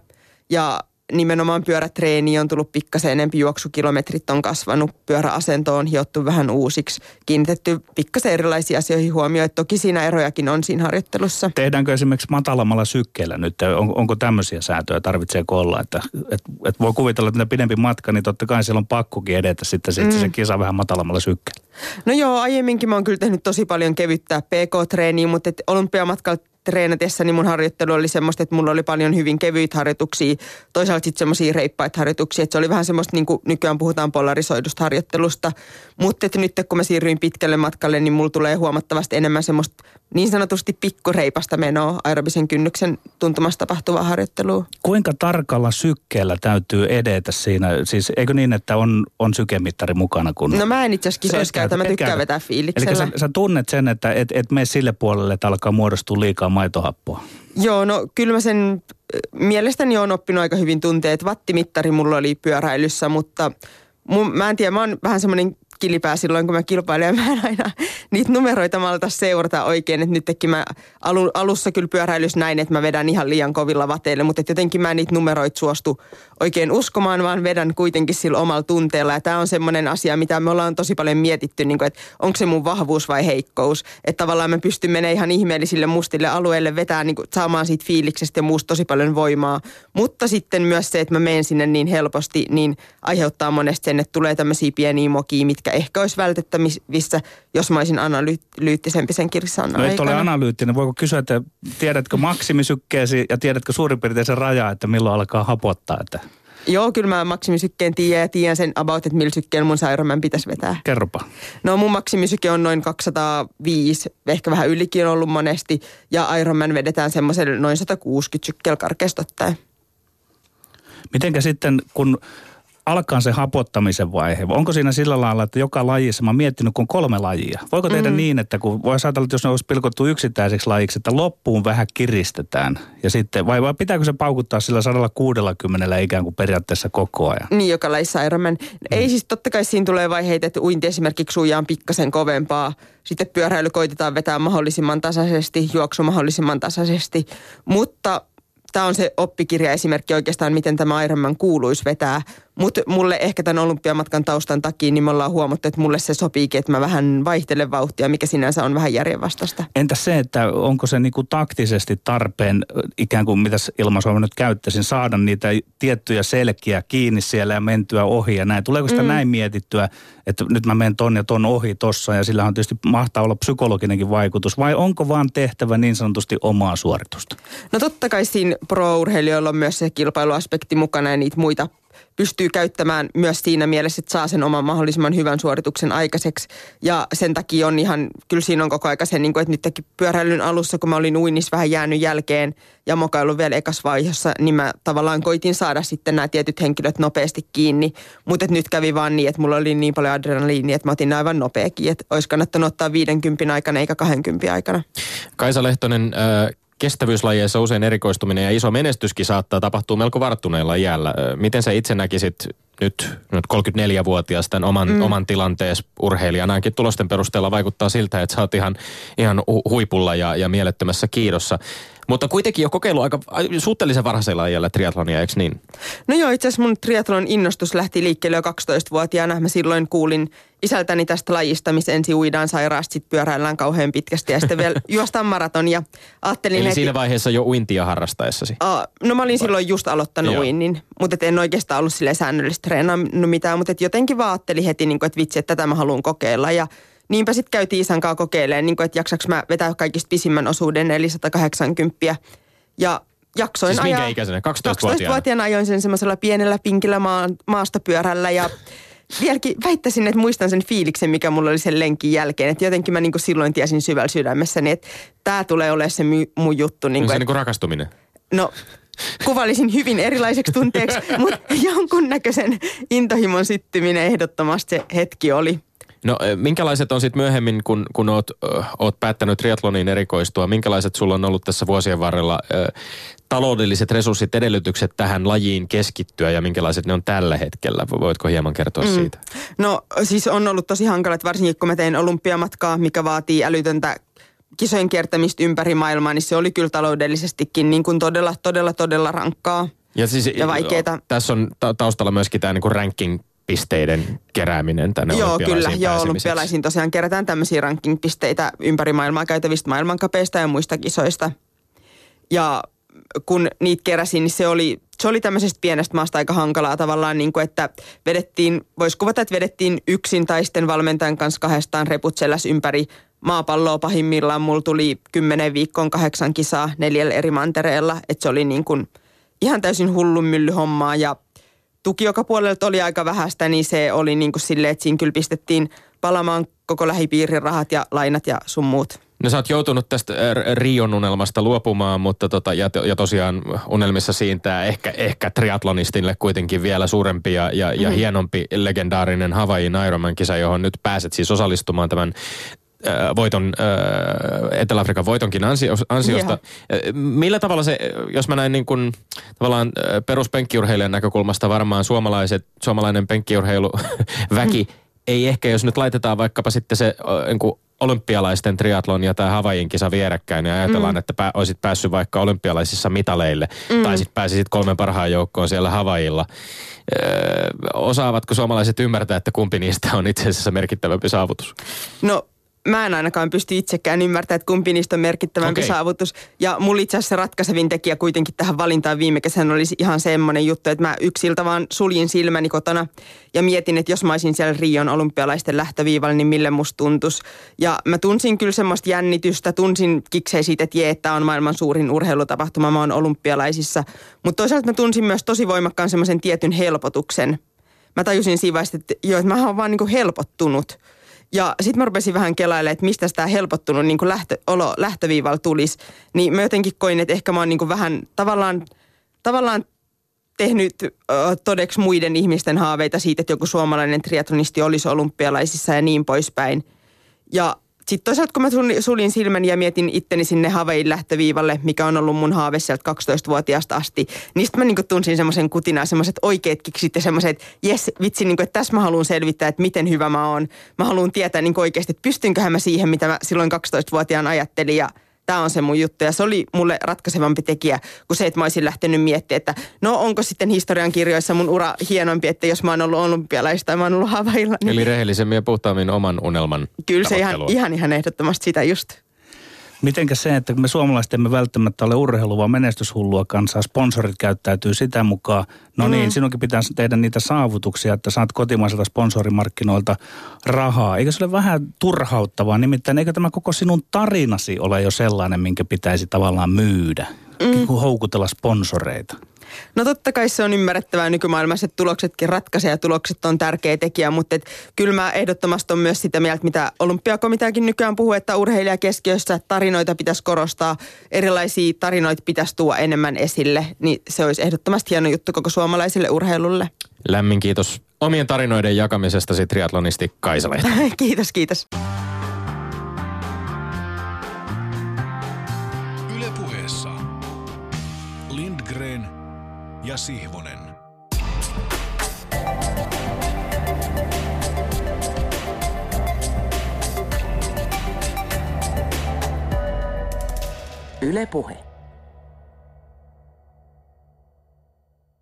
ja nimenomaan pyörätreeni on tullut pikkasen enempi, juoksukilometrit on kasvanut, pyöräasento on hiottu vähän uusiksi, kiinnitetty pikkasen erilaisiin asioihin huomioon. Toki siinä erojakin on siinä harjoittelussa. Tehdäänkö esimerkiksi matalammalla sykkeellä nyt? On, onko tämmöisiä sääntöjä, tarvitseeko olla? Että, et, et voi kuvitella, että pidempi matka, niin totta kai siellä on pakkokin edetä sitten mm. se kisa vähän matalammalla sykkeellä. No joo, aiemminkin mä oon kyllä tehnyt tosi paljon kevyttää PK-treeniä, mutta olympiamatkalla treenatessa niin mun harjoittelu oli semmoista, että mulla oli paljon hyvin kevyitä harjoituksia, toisaalta sitten semmoisia reippaita harjoituksia, että se oli vähän semmoista, niin kuin nykyään puhutaan polarisoidusta harjoittelusta, mutta että nyt kun mä siirryin pitkälle matkalle, niin mulla tulee huomattavasti enemmän semmoista niin sanotusti pikkureipasta menoa aerobisen kynnyksen tuntumassa tapahtuvaa harjoittelua. Kuinka tarkalla sykkeellä täytyy edetä siinä? Siis eikö niin, että on, on sykemittari mukana? Kun No mä en itse asiassa kisoissa käytä, mä tykkään käytä. vetää Eli fiiliksellä. sä, sä tunnet sen, että et, et mene sille puolelle, että alkaa muodostua liikaa maitohappoa. Joo, no kyllä mä sen mielestäni on oppinut aika hyvin tunteet. Wattimittari mulla oli pyöräilyssä, mutta mun, mä en tiedä, mä oon vähän semmoinen kilipää silloin, kun mä kilpailen. Ja mä en aina niitä numeroita malta seurata oikein. Että nytkin mä alu, alussa kyllä pyöräilys näin, että mä vedän ihan liian kovilla vateille. Mutta jotenkin mä niitä numeroita suostu oikein uskomaan, vaan vedän kuitenkin sillä omalla tunteella. Ja tämä on semmoinen asia, mitä me ollaan tosi paljon mietitty, niin kuin, että onko se mun vahvuus vai heikkous. Että tavallaan mä pystyn menemään ihan ihmeellisille mustille alueille, vetää niin kuin, saamaan siitä fiiliksestä ja muusta tosi paljon voimaa. Mutta sitten myös se, että mä menen sinne niin helposti, niin aiheuttaa monesti sen, että tulee tämmöisiä pieniä mokia, mitkä ehkä olisi vältettävissä, jos mä olisin analyyttisempi sen kirsan no, et ole analyyttinen. Voiko kysyä, että tiedätkö maksimisykkeesi ja tiedätkö suurin piirtein sen raja, että milloin alkaa hapottaa? Että... Joo, kyllä mä maksimisykkeen tiedän ja tiedän sen about, että millä sykkeen mun sairaamman pitäisi vetää. Kerropa. No mun maksimisyke on noin 205, ehkä vähän ylikin ollut monesti. Ja Ironman vedetään semmoiselle noin 160 sykkeellä karkeasti ottaen. Mitenkä sitten, kun alkaa se hapottamisen vaihe? Onko siinä sillä lailla, että joka lajissa, mä oon miettinyt, kun on kolme lajia. Voiko tehdä mm. niin, että kun voi ajatella, että jos ne olisi pilkottu yksittäiseksi lajiksi, että loppuun vähän kiristetään. Ja sitten, vai, vai pitääkö se paukuttaa sillä 160 ikään kuin periaatteessa koko ajan? Niin, joka lajissa Ironman. Mm. Ei siis totta kai siinä tulee vaiheita, että uinti esimerkiksi sujaan pikkasen kovempaa. Sitten pyöräily koitetaan vetää mahdollisimman tasaisesti, juoksu mahdollisimman tasaisesti. Mutta tämä on se oppikirja esimerkki oikeastaan, miten tämä Ironman kuuluisi vetää. Mutta mulle ehkä tämän olympiamatkan taustan takia, niin me ollaan huomattu, että mulle se sopiikin, että mä vähän vaihtelen vauhtia, mikä sinänsä on vähän järjenvastaista. Entä se, että onko se niinku taktisesti tarpeen, ikään kuin mitä ilmaisua nyt käyttäisin, saada niitä tiettyjä selkiä kiinni siellä ja mentyä ohi ja näin. Tuleeko sitä mm. näin mietittyä, että nyt mä menen ton ja ton ohi tossa ja sillä on tietysti mahtaa olla psykologinenkin vaikutus vai onko vaan tehtävä niin sanotusti omaa suoritusta? No totta kai siinä pro-urheilijoilla on myös se kilpailuaspekti mukana ja niitä muita pystyy käyttämään myös siinä mielessä, että saa sen oman mahdollisimman hyvän suorituksen aikaiseksi. Ja sen takia on ihan, kyllä siinä on koko aika se, niin kuin, että nytkin pyöräilyn alussa, kun mä olin uinnissa vähän jäänyt jälkeen ja mokailu vielä ekas vaiheessa, niin mä tavallaan koitin saada sitten nämä tietyt henkilöt nopeasti kiinni. Mutta nyt kävi vaan niin, että mulla oli niin paljon adrenaliinia, että mä otin aivan nopeakin, että olisi kannattanut ottaa 50 aikana eikä 20 aikana. Kaisa Lehtonen, äh, kestävyyslajeissa usein erikoistuminen ja iso menestyskin saattaa tapahtua melko varttuneella iällä. Miten sä itse näkisit nyt, nyt 34-vuotias tämän oman, mm. oman tilantees urheilijana? Ainakin tulosten perusteella vaikuttaa siltä, että sä oot ihan, ihan huipulla ja, ja mielettömässä kiidossa. Mutta kuitenkin jo kokeilu aika suhteellisen varhaisella iällä triatlonia, eikö niin? No joo, itse asiassa mun triatlon innostus lähti liikkeelle jo 12-vuotiaana. Mä silloin kuulin isältäni tästä lajista, missä ensin uidaan sairaasti, sitten pyöräillään kauhean pitkästi ja sitten vielä juostaan maraton. Ja ajattelin Eli heti, siinä vaiheessa jo uintia harrastaessasi? Uh, no mä olin silloin just aloittanut Joo. uinnin, mutta en oikeastaan ollut sille säännöllisesti treenannut mitään, mutta jotenkin vaan ajattelin heti, niin kuin, että vitsi, että tätä mä haluan kokeilla. Ja niinpä sitten käytiin isän kanssa kokeilemaan, niin kuin, että jaksaks mä vetää kaikista pisimmän osuuden, eli 180. Ja jaksoin siis ajaa. minkä ikäisenä? 12-vuotiaana? 12-vuotiaana ajoin sen semmoisella pienellä pinkillä maa, maastopyörällä ja vieläkin väittäisin, että muistan sen fiiliksen, mikä mulla oli sen lenkin jälkeen. Että jotenkin mä niin kuin silloin tiesin syvällä sydämessäni, että tämä tulee olemaan se my, mun juttu. Niin kuin, se niin kuin rakastuminen? No kuvailisin hyvin erilaiseksi tunteeksi, mutta jonkunnäköisen intohimon syttyminen ehdottomasti se hetki oli. No minkälaiset on sitten myöhemmin, kun, kun oot, oot päättänyt triatloniin erikoistua, minkälaiset sulla on ollut tässä vuosien varrella ö, taloudelliset resurssit, edellytykset tähän lajiin keskittyä ja minkälaiset ne on tällä hetkellä? Voitko hieman kertoa mm. siitä? No siis on ollut tosi hankalat, varsinkin kun mä tein olympiamatkaa, mikä vaatii älytöntä kisojen kiertämistä ympäri maailmaa, niin se oli kyllä taloudellisestikin niin kuin todella, todella, todella rankkaa ja, siis, ja vaikeaa. Tässä on taustalla myöskin tämä niin ranking pisteiden kerääminen tänne Joo, kyllä. Joo, olympialaisiin tosiaan kerätään tämmöisiä ranking-pisteitä ympäri maailmaa käytävistä maailmankapeista ja muista kisoista. Ja kun niitä keräsin, niin se oli, se oli tämmöisestä pienestä maasta aika hankalaa tavallaan, niin kuin että vedettiin, voisi kuvata, että vedettiin yksin tai sitten valmentajan kanssa kahdestaan reput ympäri maapalloa pahimmillaan. Mulla tuli kymmenen viikkoon kahdeksan kisaa neljällä eri mantereella, että se oli niin kuin ihan täysin hullun mylly hommaa ja tuki joka puolelta oli aika vähäistä, niin se oli niin kuin silleen, että siinä kyllä pistettiin palamaan koko lähipiirin rahat ja lainat ja sun muut. No sä oot joutunut tästä Rion unelmasta luopumaan, mutta tota, ja, ja tosiaan unelmissa siintää ehkä, ehkä triatlonistille kuitenkin vielä suurempi ja, ja, mm-hmm. ja hienompi legendaarinen Havaijin Ironman-kisa, johon nyt pääset siis osallistumaan tämän voiton, Etelä-Afrikan voitonkin ansio, ansiosta. Yeah. Millä tavalla se, jos mä näin niin kuin, tavallaan peruspenkkiurheilijan näkökulmasta varmaan suomalaiset, suomalainen penkkiurheiluväki mm ei ehkä, jos nyt laitetaan vaikkapa sitten se niin kuin olympialaisten triatlon ja tämä Havaijin kisa vierekkäin, niin ajatellaan, mm. että pää, olisit päässyt vaikka olympialaisissa mitaleille, mm. tai sitten pääsisit kolmen parhaan joukkoon siellä Havajilla. Öö, osaavatko suomalaiset ymmärtää, että kumpi niistä on itse asiassa merkittävämpi saavutus? No mä en ainakaan pysty itsekään ymmärtämään, että kumpi niistä on merkittävämpi okay. saavutus. Ja mulla itse asiassa ratkaisevin tekijä kuitenkin tähän valintaan viime kesänä olisi ihan semmoinen juttu, että mä yksiltä vaan suljin silmäni kotona ja mietin, että jos mä olisin siellä Rion olympialaisten lähtöviivalla, niin mille musta tuntuisi. Ja mä tunsin kyllä semmoista jännitystä, tunsin kiksei siitä, että jee, että on maailman suurin urheilutapahtuma, mä oon olympialaisissa. Mutta toisaalta mä tunsin myös tosi voimakkaan semmoisen tietyn helpotuksen. Mä tajusin siinä vaiheessa, että joo, että mä oon vaan niin helpottunut – ja sitten mä rupesin vähän kelailemaan, että mistä tämä helpottunut niin lähtö, olo lähtöviivalla tulisi. Niin mä jotenkin koin, että ehkä mä oon niin vähän tavallaan, tavallaan tehnyt ö, todeksi muiden ihmisten haaveita siitä, että joku suomalainen triatlonisti olisi olympialaisissa ja niin poispäin. Ja sitten toisaalta kun mä sulin silmäni ja mietin itteni sinne Havain lähtöviivalle, mikä on ollut mun haave sieltä 12-vuotiaasta asti, niin sitten mä niinku tunsin semmoisen kutinaa, semmoiset oikeat kiksit ja semmoiset, jes, vitsi, niinku, että tässä mä haluan selvittää, että miten hyvä mä oon. Mä haluan tietää niinku oikeasti, että pystynköhän mä siihen, mitä mä silloin 12-vuotiaan ajattelin ja – tämä on se mun juttu. Ja se oli mulle ratkaisevampi tekijä kuin se, että mä olisin lähtenyt miettimään, että no onko sitten historian kirjoissa mun ura hienompi, että jos mä oon ollut olympialaista tai mä oon ollut havailla. Niin... Eli rehellisemmin ja puhtaammin oman unelman Kyllä se ihan, ihan, ihan ehdottomasti sitä just. Mitenkä se, että me suomalaiset emme välttämättä ole urheilu, vaan menestyshullua kansaa, sponsorit käyttäytyy sitä mukaan. No niin, mm. sinunkin pitää tehdä niitä saavutuksia, että saat kotimaiselta sponsorimarkkinoilta rahaa. Eikö se ole vähän turhauttavaa? Nimittäin eikö tämä koko sinun tarinasi ole jo sellainen, minkä pitäisi tavallaan myydä? Mm. Houkutella sponsoreita. No totta kai se on ymmärrettävää nykymaailmassa, että tuloksetkin ratkaisee ja tulokset on tärkeä tekijä, mutta et, kyllä mä ehdottomasti on myös sitä mieltä, mitä olympiakomiteakin nykyään puhuu, että urheilija keskiössä tarinoita pitäisi korostaa, erilaisia tarinoita pitäisi tuoda enemmän esille, niin se olisi ehdottomasti hieno juttu koko suomalaiselle urheilulle. Lämmin kiitos omien tarinoiden jakamisesta triatlonisti Kaisa kiitos, kiitos. Ja Sihvonen. Yle Puhe.